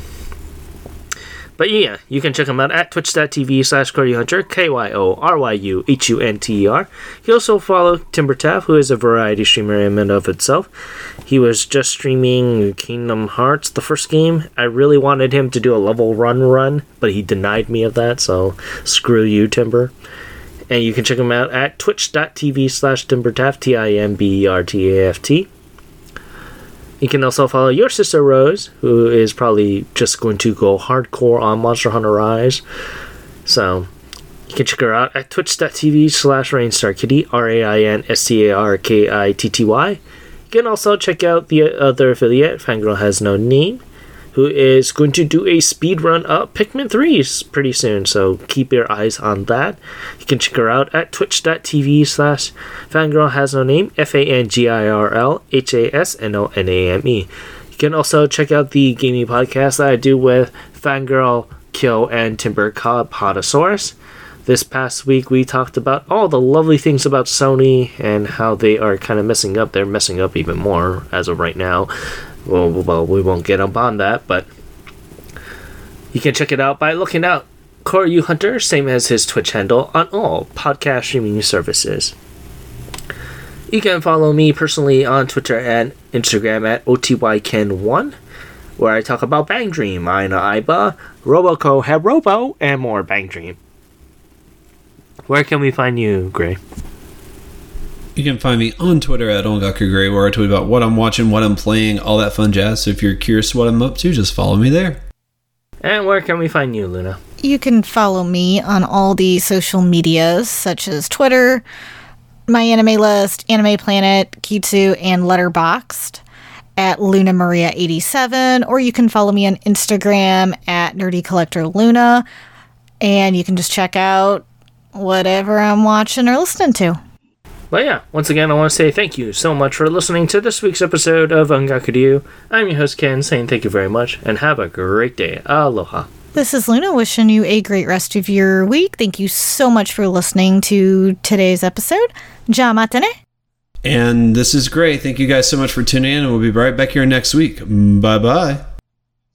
But yeah, you can check him out at twitch.tv slash Hunter, K Y O R Y U H U N T E R. You also follow Timber Timbertaft, who is a variety streamer in and of itself. He was just streaming Kingdom Hearts, the first game. I really wanted him to do a level run run, but he denied me of that, so screw you, Timber. And you can check him out at twitch.tv slash timbertaft, T I M B E R T A F T. You can also follow your sister Rose, who is probably just going to go hardcore on Monster Hunter Rise. So you can check her out at twitch.tv slash rainstarkitty, R A I N S T A R K I T T Y. You can also check out the other affiliate, Fangirl Has No Name, who is going to do a speed run of Pikmin 3s pretty soon, so keep your eyes on that. You can check her out at twitch.tv slash fangirl has no name, F A N G I R L H A S N O N A M E. You can also check out the gaming podcast that I do with Fangirl, Kyo, and Timber called Podosaurus. This past week, we talked about all the lovely things about Sony and how they are kind of messing up. They're messing up even more as of right now. Well, well, we won't get up on that, but you can check it out by looking out Kyoryu Hunter, same as his Twitch handle, on all podcast streaming services. You can follow me personally on Twitter and Instagram at OTYKen1, where I talk about Bang Dream, Aina Aiba, Roboco Herobo, and more Bang Dream. Where can we find you, Gray? You can find me on Twitter at Ongaku Gray, where I tweet about what I'm watching, what I'm playing, all that fun jazz. So if you're curious what I'm up to, just follow me there. And where can we find you, Luna? You can follow me on all the social medias, such as Twitter, my anime list, Anime Planet, Kitsu, and Letterboxd at Luna Maria 87, or you can follow me on Instagram at Nerdy Collector Luna, and you can just check out whatever I'm watching or listening to. But yeah, once again, I want to say thank you so much for listening to this week's episode of Ongakuryu. I'm your host, Ken, saying thank you very much, and have a great day. Aloha. This is Luna wishing you a great rest of your week. Thank you so much for listening to today's episode. Ja matane. And this is great. Thank you guys so much for tuning in, and we'll be right back here next week. Bye bye.